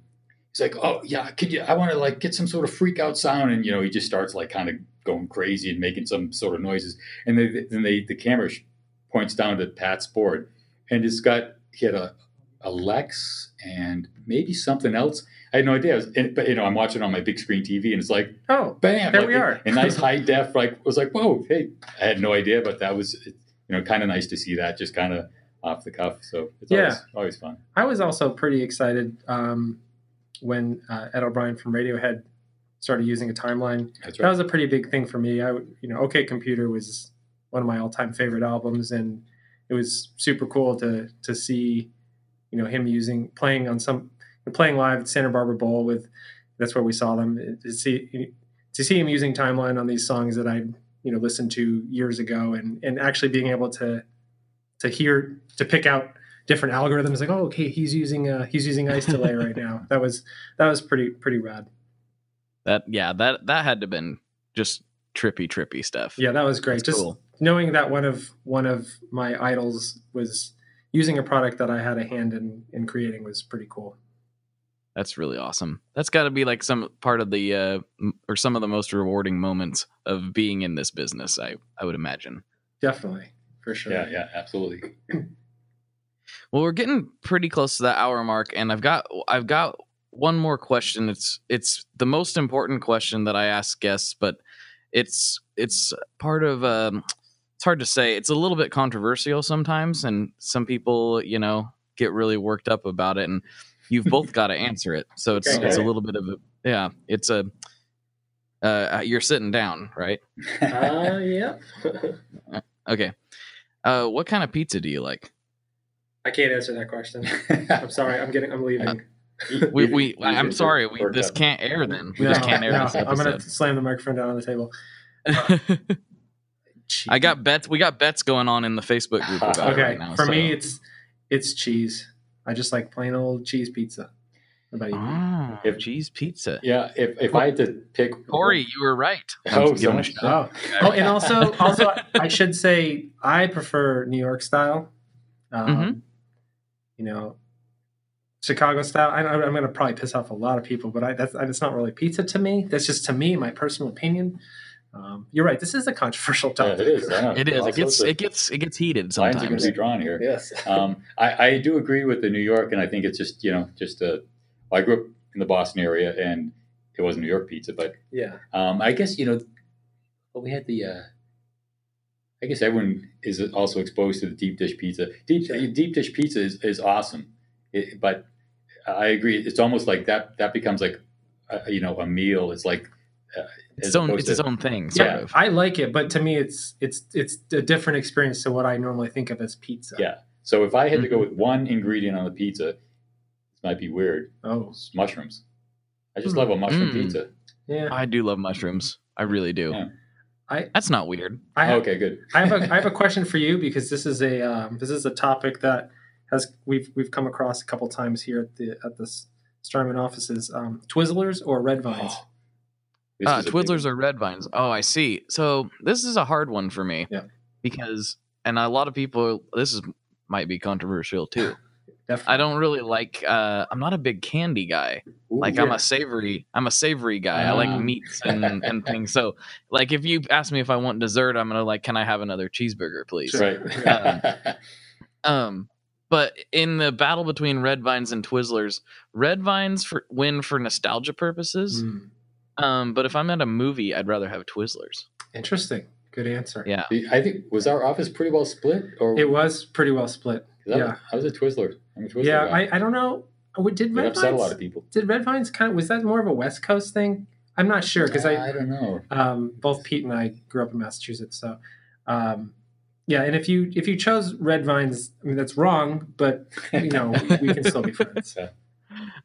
"He's like, oh yeah, could you? I want to like get some sort of freak out sound." And you know, he just starts like kind of going crazy and making some sort of noises. And they, then they the camera sh- points down to Pat's board, and it's got he had a a Lex and maybe something else. I had no idea. Was, and, but you know, I'm watching on my big screen TV, and it's like Oh, bam, There like, we are. A nice (laughs) high def, like was like, whoa, hey, I had no idea, but that was, you know, kind of nice to see that just kind of off the cuff. So it's Yeah. always, always fun. I was also pretty excited um, when uh, Ed O'Brien from Radiohead started using a timeline. That's That was a pretty big thing for me. I, you know, OK Computer was one of my all-time favorite albums, and it was super cool to to see, you know, him using playing on some playing live at Santa Barbara Bowl with. That's where we saw them. To see to see him using timeline on these songs that I you know listened to years ago, and and actually being able to to hear to pick out different algorithms like oh okay he's using uh he's using ice delay (laughs) right now that was that was pretty pretty rad That yeah, that that had to been just trippy, trippy stuff. yeah that was great That's just cool. knowing that one of one of my idols was using a product that i had a hand in in creating was pretty cool That's really awesome. That's got to be like some part of the uh or some of the most rewarding moments of being in this business. I I would imagine. definitely for sure Yeah, yeah, absolutely. (clears throat) Well, we're getting pretty close to that hour mark, and I've got I've got one more question. It's it's the most important question that I ask guests, but it's it's part of um, it's hard to say. It's a little bit controversial sometimes, and some people you know get really worked up about it, and you've both got to answer it. So it's Okay. it's a little bit of a yeah. It's a uh, you're sitting down, right? Uh, yeah. (laughs) Okay. Uh, what kind of pizza do you like? i can't answer that question (laughs) i'm sorry i'm getting i'm leaving We, we Easy (laughs) I'm sorry, we this out. can't air then. We no, just can't air no, this i'm gonna slam the microphone down on the table I got bets. We got bets going on in the Facebook group about it okay right now. for so- me it's it's cheese i just like plain old cheese pizza what about you oh, If- cheese pizza. yeah, if, if I had to pick Corey, you were right. (laughs) Oh, I'm giving a so- shout. Oh, oh, and also, also, I should say I prefer New York style. Um, Mhm. You know, Chicago style. I, I'm going to probably piss off a lot of people, but I, that's it's not really pizza to me. That's just to me, my personal opinion. Um, you're right. This is a controversial Yeah, topic. it is. I know. It is. All It gets it gets it gets heated sometimes. lines are going to be drawn here. yes. (laughs) um, I, I do agree with the New York, and I think it's just you know just a. I grew up in the Boston area, and it was New York pizza, but yeah. um, I guess you know, well, we had the. Uh, I guess everyone is also exposed to the deep dish pizza. Deep deep dish pizza is, is awesome, it, but I agree. It's almost like that. That becomes like, a, you know, a meal. It's like uh, It's as its own it's its own thing. Sort Yeah. of. I like it, but to me, it's it's it's a different experience to what I normally think of as pizza. Yeah. So if I had to go Mhm. with one ingredient on the pizza, this might be weird. Oh, It's mushrooms. I just Hmm. love a mushroom Mm. pizza. yeah. I do love mushrooms. I really do. Yeah. I That's not weird. I have, okay, good. I have a I have a question for you because this is a um, this is a topic that has we've we've come across a couple times here at the at the Strymon offices. Um, Twizzlers or Red Vines? Oh, This Uh, is a big Twizzlers one. or red vines? Oh, I see. So this is a hard one for me. Yeah. Because and a lot of people this is might be controversial too. (laughs) Definitely. I don't really like uh I'm not a big candy guy. Ooh, Like I'm a savory I'm a savory guy. I like Ah. meats and, and (laughs) things. So like if you ask me if I want dessert, I'm gonna like, can I have another cheeseburger, please? right. (laughs) Um, but in the battle between red vines and Twizzlers, red vines for win for nostalgia purposes. Mm, Um, but if I'm at a movie, I'd rather have Twizzlers. interesting. Good answer. Yeah. I think was our office pretty well split, or It was pretty well split. I, yeah. I was a Twizzler. I'm a Twizzler. Yeah, guy. I, I don't know. Oh, Did it Red upset a lot of people. did Red Vines kind of was that more of a West Coast thing? I'm not sure because I, I don't know. um, both Pete and I grew up in Massachusetts, so um, yeah. And if you if you chose red vines, I mean that's wrong, but you know we, we can still be (laughs) friends.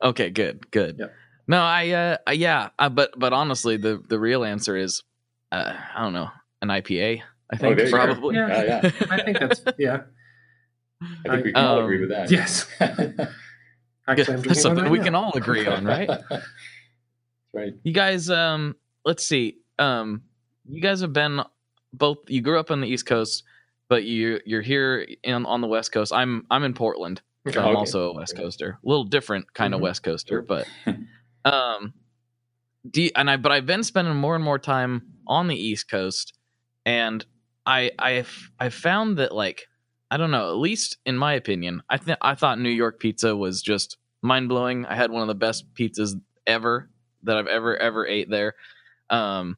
Okay, good, good. Yep. No, I, uh, I- yeah, uh, but but honestly, the the real answer is, uh, I don't know, an IPA. I think Oh, there you go. probably. Yeah. Yeah, yeah. I think that's yeah. I think we can all Um, agree with that. Yes. (laughs) Actually, I'm drinking That's something right we now. can all agree on, right? (laughs) Right. You guys, um, let's see. Um, you guys have been both. You grew up on the East Coast, but you you're here in, on the West Coast. I'm I'm in Portland, so Okay. I'm Okay. also a West Coaster. A little different kind of Mhm. West Coaster, but (laughs) um, do and I but I've been spending more and more time on the East Coast, and I I've I found that like I don't know, at least in my opinion, I think I thought New York pizza was just mind blowing. I had one of the best pizzas ever that I've ever ever ate there, um,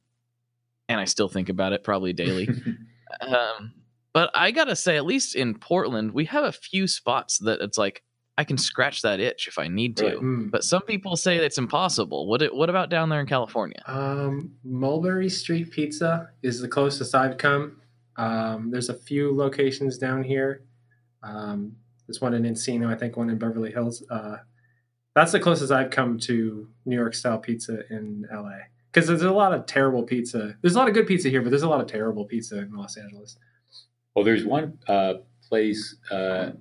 and I still think about it probably daily. (laughs) um, but I gotta say, at least in Portland, we have a few spots that it's like I can scratch that itch if I need to. Really? Mm. But some people say it's impossible. What it, what about down there in California? Um, Mulberry Street Pizza is the closest I've come. Um, there's a few locations down here. Um, there's one in Encino, I think one in Beverly Hills. Uh, that's the closest I've come to New York style pizza in LA. Because there's a lot of terrible pizza. There's a lot of good pizza here, but there's a lot of terrible pizza in Los Angeles. Well, there's one uh, place uh,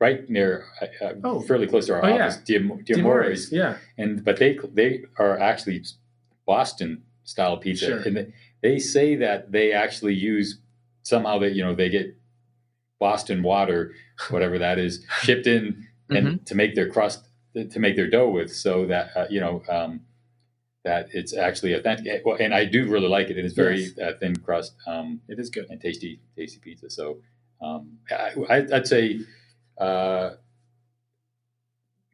right near, uh, uh, Oh. fairly close to our Oh, yeah. office, Diam- Diamore's, yeah. and but they they are actually Boston style pizza, Sure. and they, they say that they actually use somehow that you know they get Boston water, whatever that is, (laughs) shipped in and Mm-hmm. to make their crust to make their dough with, so that uh, you know. Um, that it's actually authentic, well, and I do really like it. It is very Yes. uh, thin crust. Um, It is good. and tasty, tasty pizza. So um, I, I- I'd say, uh,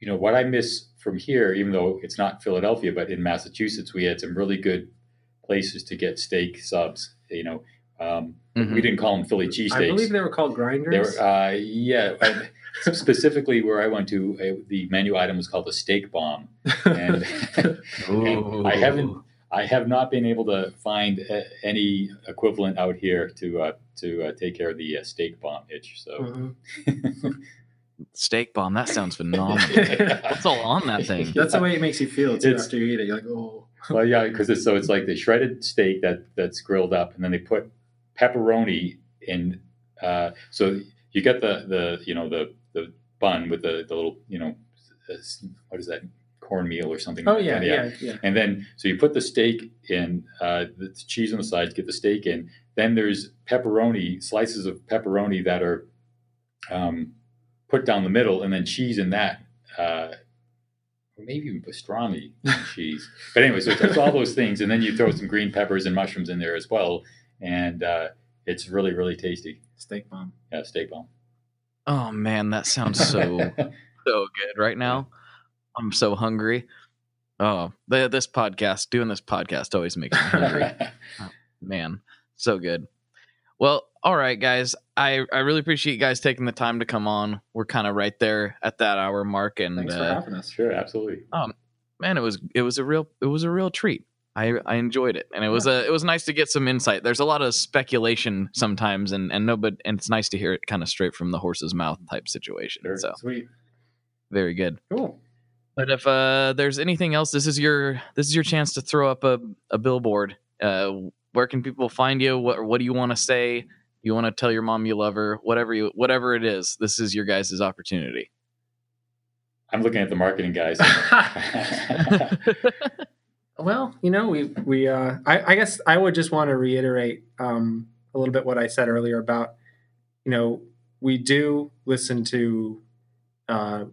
you know, what I miss from here, even though it's not Philadelphia, but in Massachusetts, we had some really good places to get steak subs. You know, um, Mhm. we didn't call them Philly I believe they were called grinders. were, uh, yeah. Specifically, where I went to, uh, the menu item was called a steak bomb, and, (laughs) and I haven't I have not been able to find uh, any equivalent out here to uh, to uh, take care of the uh, steak bomb itch. So Mhm. (laughs) Steak bomb. That sounds phenomenal. (laughs) What's all on that thing? (laughs) That's the way it makes you feel too It's- after you eat it. You're like, oh. well, yeah, because it's so it's like the shredded steak that that's grilled up, and then they put pepperoni in. Uh, so you get the the you know the the bun with the the little you know what is that cornmeal or something? Oh like yeah, yeah, yeah. And then, so you put the steak in, uh, the cheese on the sides, get the steak in. Then there's pepperoni, slices of pepperoni that are um, put down the middle, and then cheese in that. Uh, or maybe even pastrami (laughs) cheese. But anyway, so it's, it's all those things. And then you throw some green peppers and mushrooms in there as well. And uh, it's really, really tasty. Steak bomb. Yeah, steak bomb. Oh man, that sounds so (laughs) so good right now. I'm so hungry. Oh, this podcast, doing this podcast always makes me hungry. (laughs) Man, so good. Well, all right, guys. I I really appreciate you guys taking the time to come on. We're kind of right there at that hour mark, and Thanks for uh, having us. sure, absolutely. Um, man, it was it was a real it was a real treat. I I enjoyed it, and it was a it was nice to get some insight. There's a lot of speculation sometimes, and and no, but and it's nice to hear it kind of straight from the horse's mouth type situation. Sure. So Sweet. very good. Cool. But if uh, there's anything else, this is your this is your chance to throw up a, a billboard. Uh, where can people find you? What what do you want to say? You want to tell your mom you love her? Whatever you whatever it is, this is your guys' opportunity. I'm looking at the marketing guys. (laughs) Well, you know, we we uh, I, I guess I would just want to reiterate um, a little bit what I said earlier about, you know, we do listen to uh,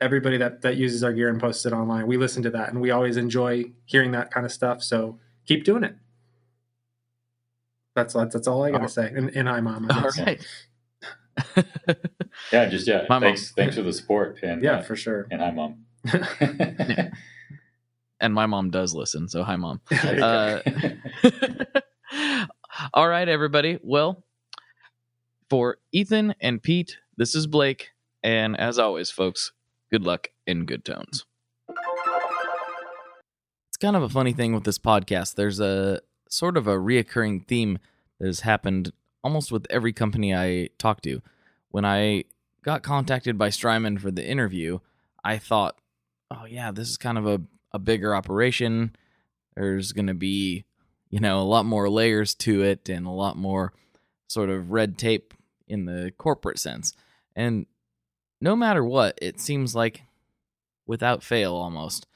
everybody that that uses our gear and posts it online. We listen to that, and we always enjoy hearing that kind of stuff. So keep doing it. That's that's, that's all I gotta Oh. say. And, and hi, mom. I All guess. right. yeah, just yeah. My mom. thanks, thanks for the support. And Yeah, uh, for sure. and hi, mom. and my mom does listen, so hi, mom. (laughs) Uh. (laughs) All right, everybody. Well, for Ethan and Pete, this is Blake, and as always, folks, good luck and good tones. It's kind of a funny thing with this podcast. There's a sort of a reoccurring theme that has happened almost with every company I talk to. When I got contacted by Strymon for the interview, I thought, oh, yeah, this is kind of a, a bigger operation. There's going to be, you know, a lot more layers to it and a lot more sort of red tape in the corporate sense. And no matter what, it seems like, without fail almost,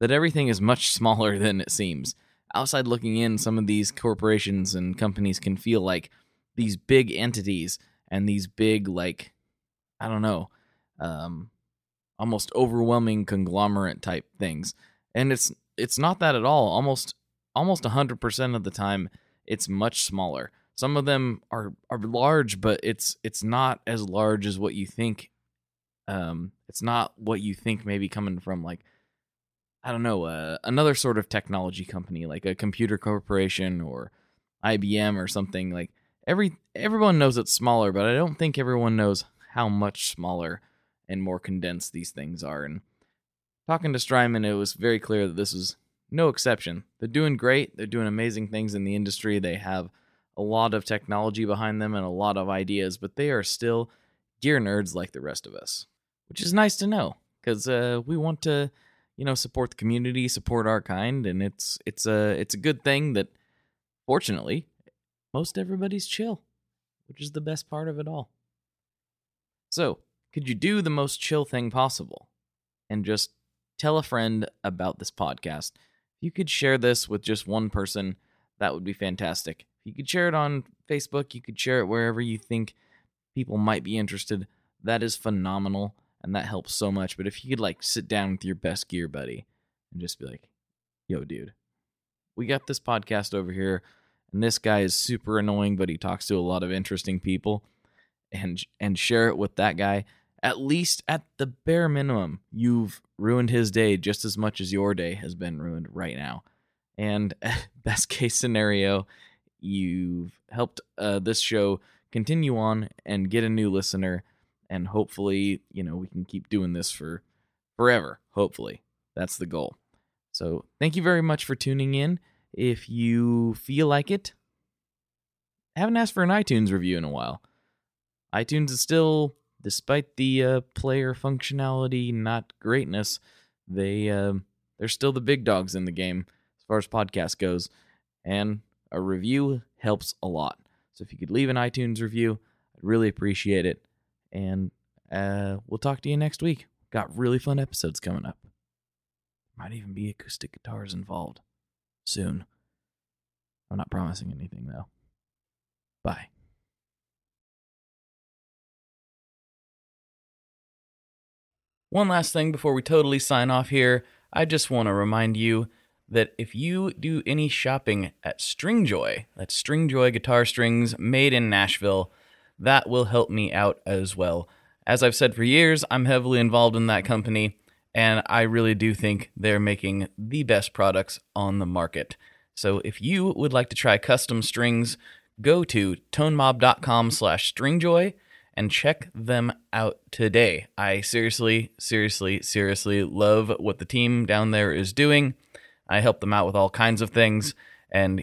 that everything is much (laughs) smaller than it seems. Outside looking in, some of these corporations and companies can feel like these big entities and these big, like, I don't know, um, almost overwhelming conglomerate type things. And it's it's not that at all. Almost almost 100% of the time it's much smaller. Some of them are are large, but it's it's not as large as what you think um it's not what you think maybe coming from like I don't know, uh, another sort of technology company like a computer corporation or IBM or something like every everyone knows it's smaller, but I don't think everyone knows how much smaller and more condensed these things are. And talking to Strymon, it was very clear that this is no exception. They're doing great. They're doing amazing things in the industry. They have a lot of technology behind them and a lot of ideas, but they are still gear nerds like the rest of us, which is nice to know because uh, we want to, you know, support the community, support our kind, and it's it's a it's a good thing that, fortunately, most everybody's chill, which is the best part of it all. So, could you do the most chill thing possible and just tell a friend about this podcast? If you could share this with just one person, that would be fantastic. You could share it on Facebook, you could share it wherever you think people might be interested. That is phenomenal and that helps so much. But if you could like sit down with your best gear buddy and just be like, yo, dude, we got this podcast over here, and this guy is super annoying, but he talks to a lot of interesting people, and and share it with that guy. At least at the bare minimum, you've ruined his day just as much as your day has been ruined right now. And (laughs) best case scenario, you've helped uh, this show continue on and get a new listener and hopefully you know we can keep doing this for forever hopefully. That's the goal. So thank you very much for tuning in. If you feel like it I haven't asked for an itunes review in a while. itunes is still despite the uh, player functionality not greatness they uh, they're still the big dogs in the game as far as podcast goes and a review helps a lot. So if you could leave an itunes review i'd really appreciate it and uh, we'll talk to you next week. Got really fun episodes coming up. Might even be acoustic guitars involved soon. I'm not promising anything though. Bye. One last thing before we totally sign off here, I just want to remind you that if you do any shopping at Stringjoy, that's Stringjoy guitar strings made in Nashville, that will help me out as well. As I've said for years, I'm heavily involved in that company, and I really do think they're making the best products on the market. So if you would like to try custom strings, go to tonemob.com slash stringjoy and check them out today. I seriously, seriously, seriously love what the team down there is doing. I help them out with all kinds of things, and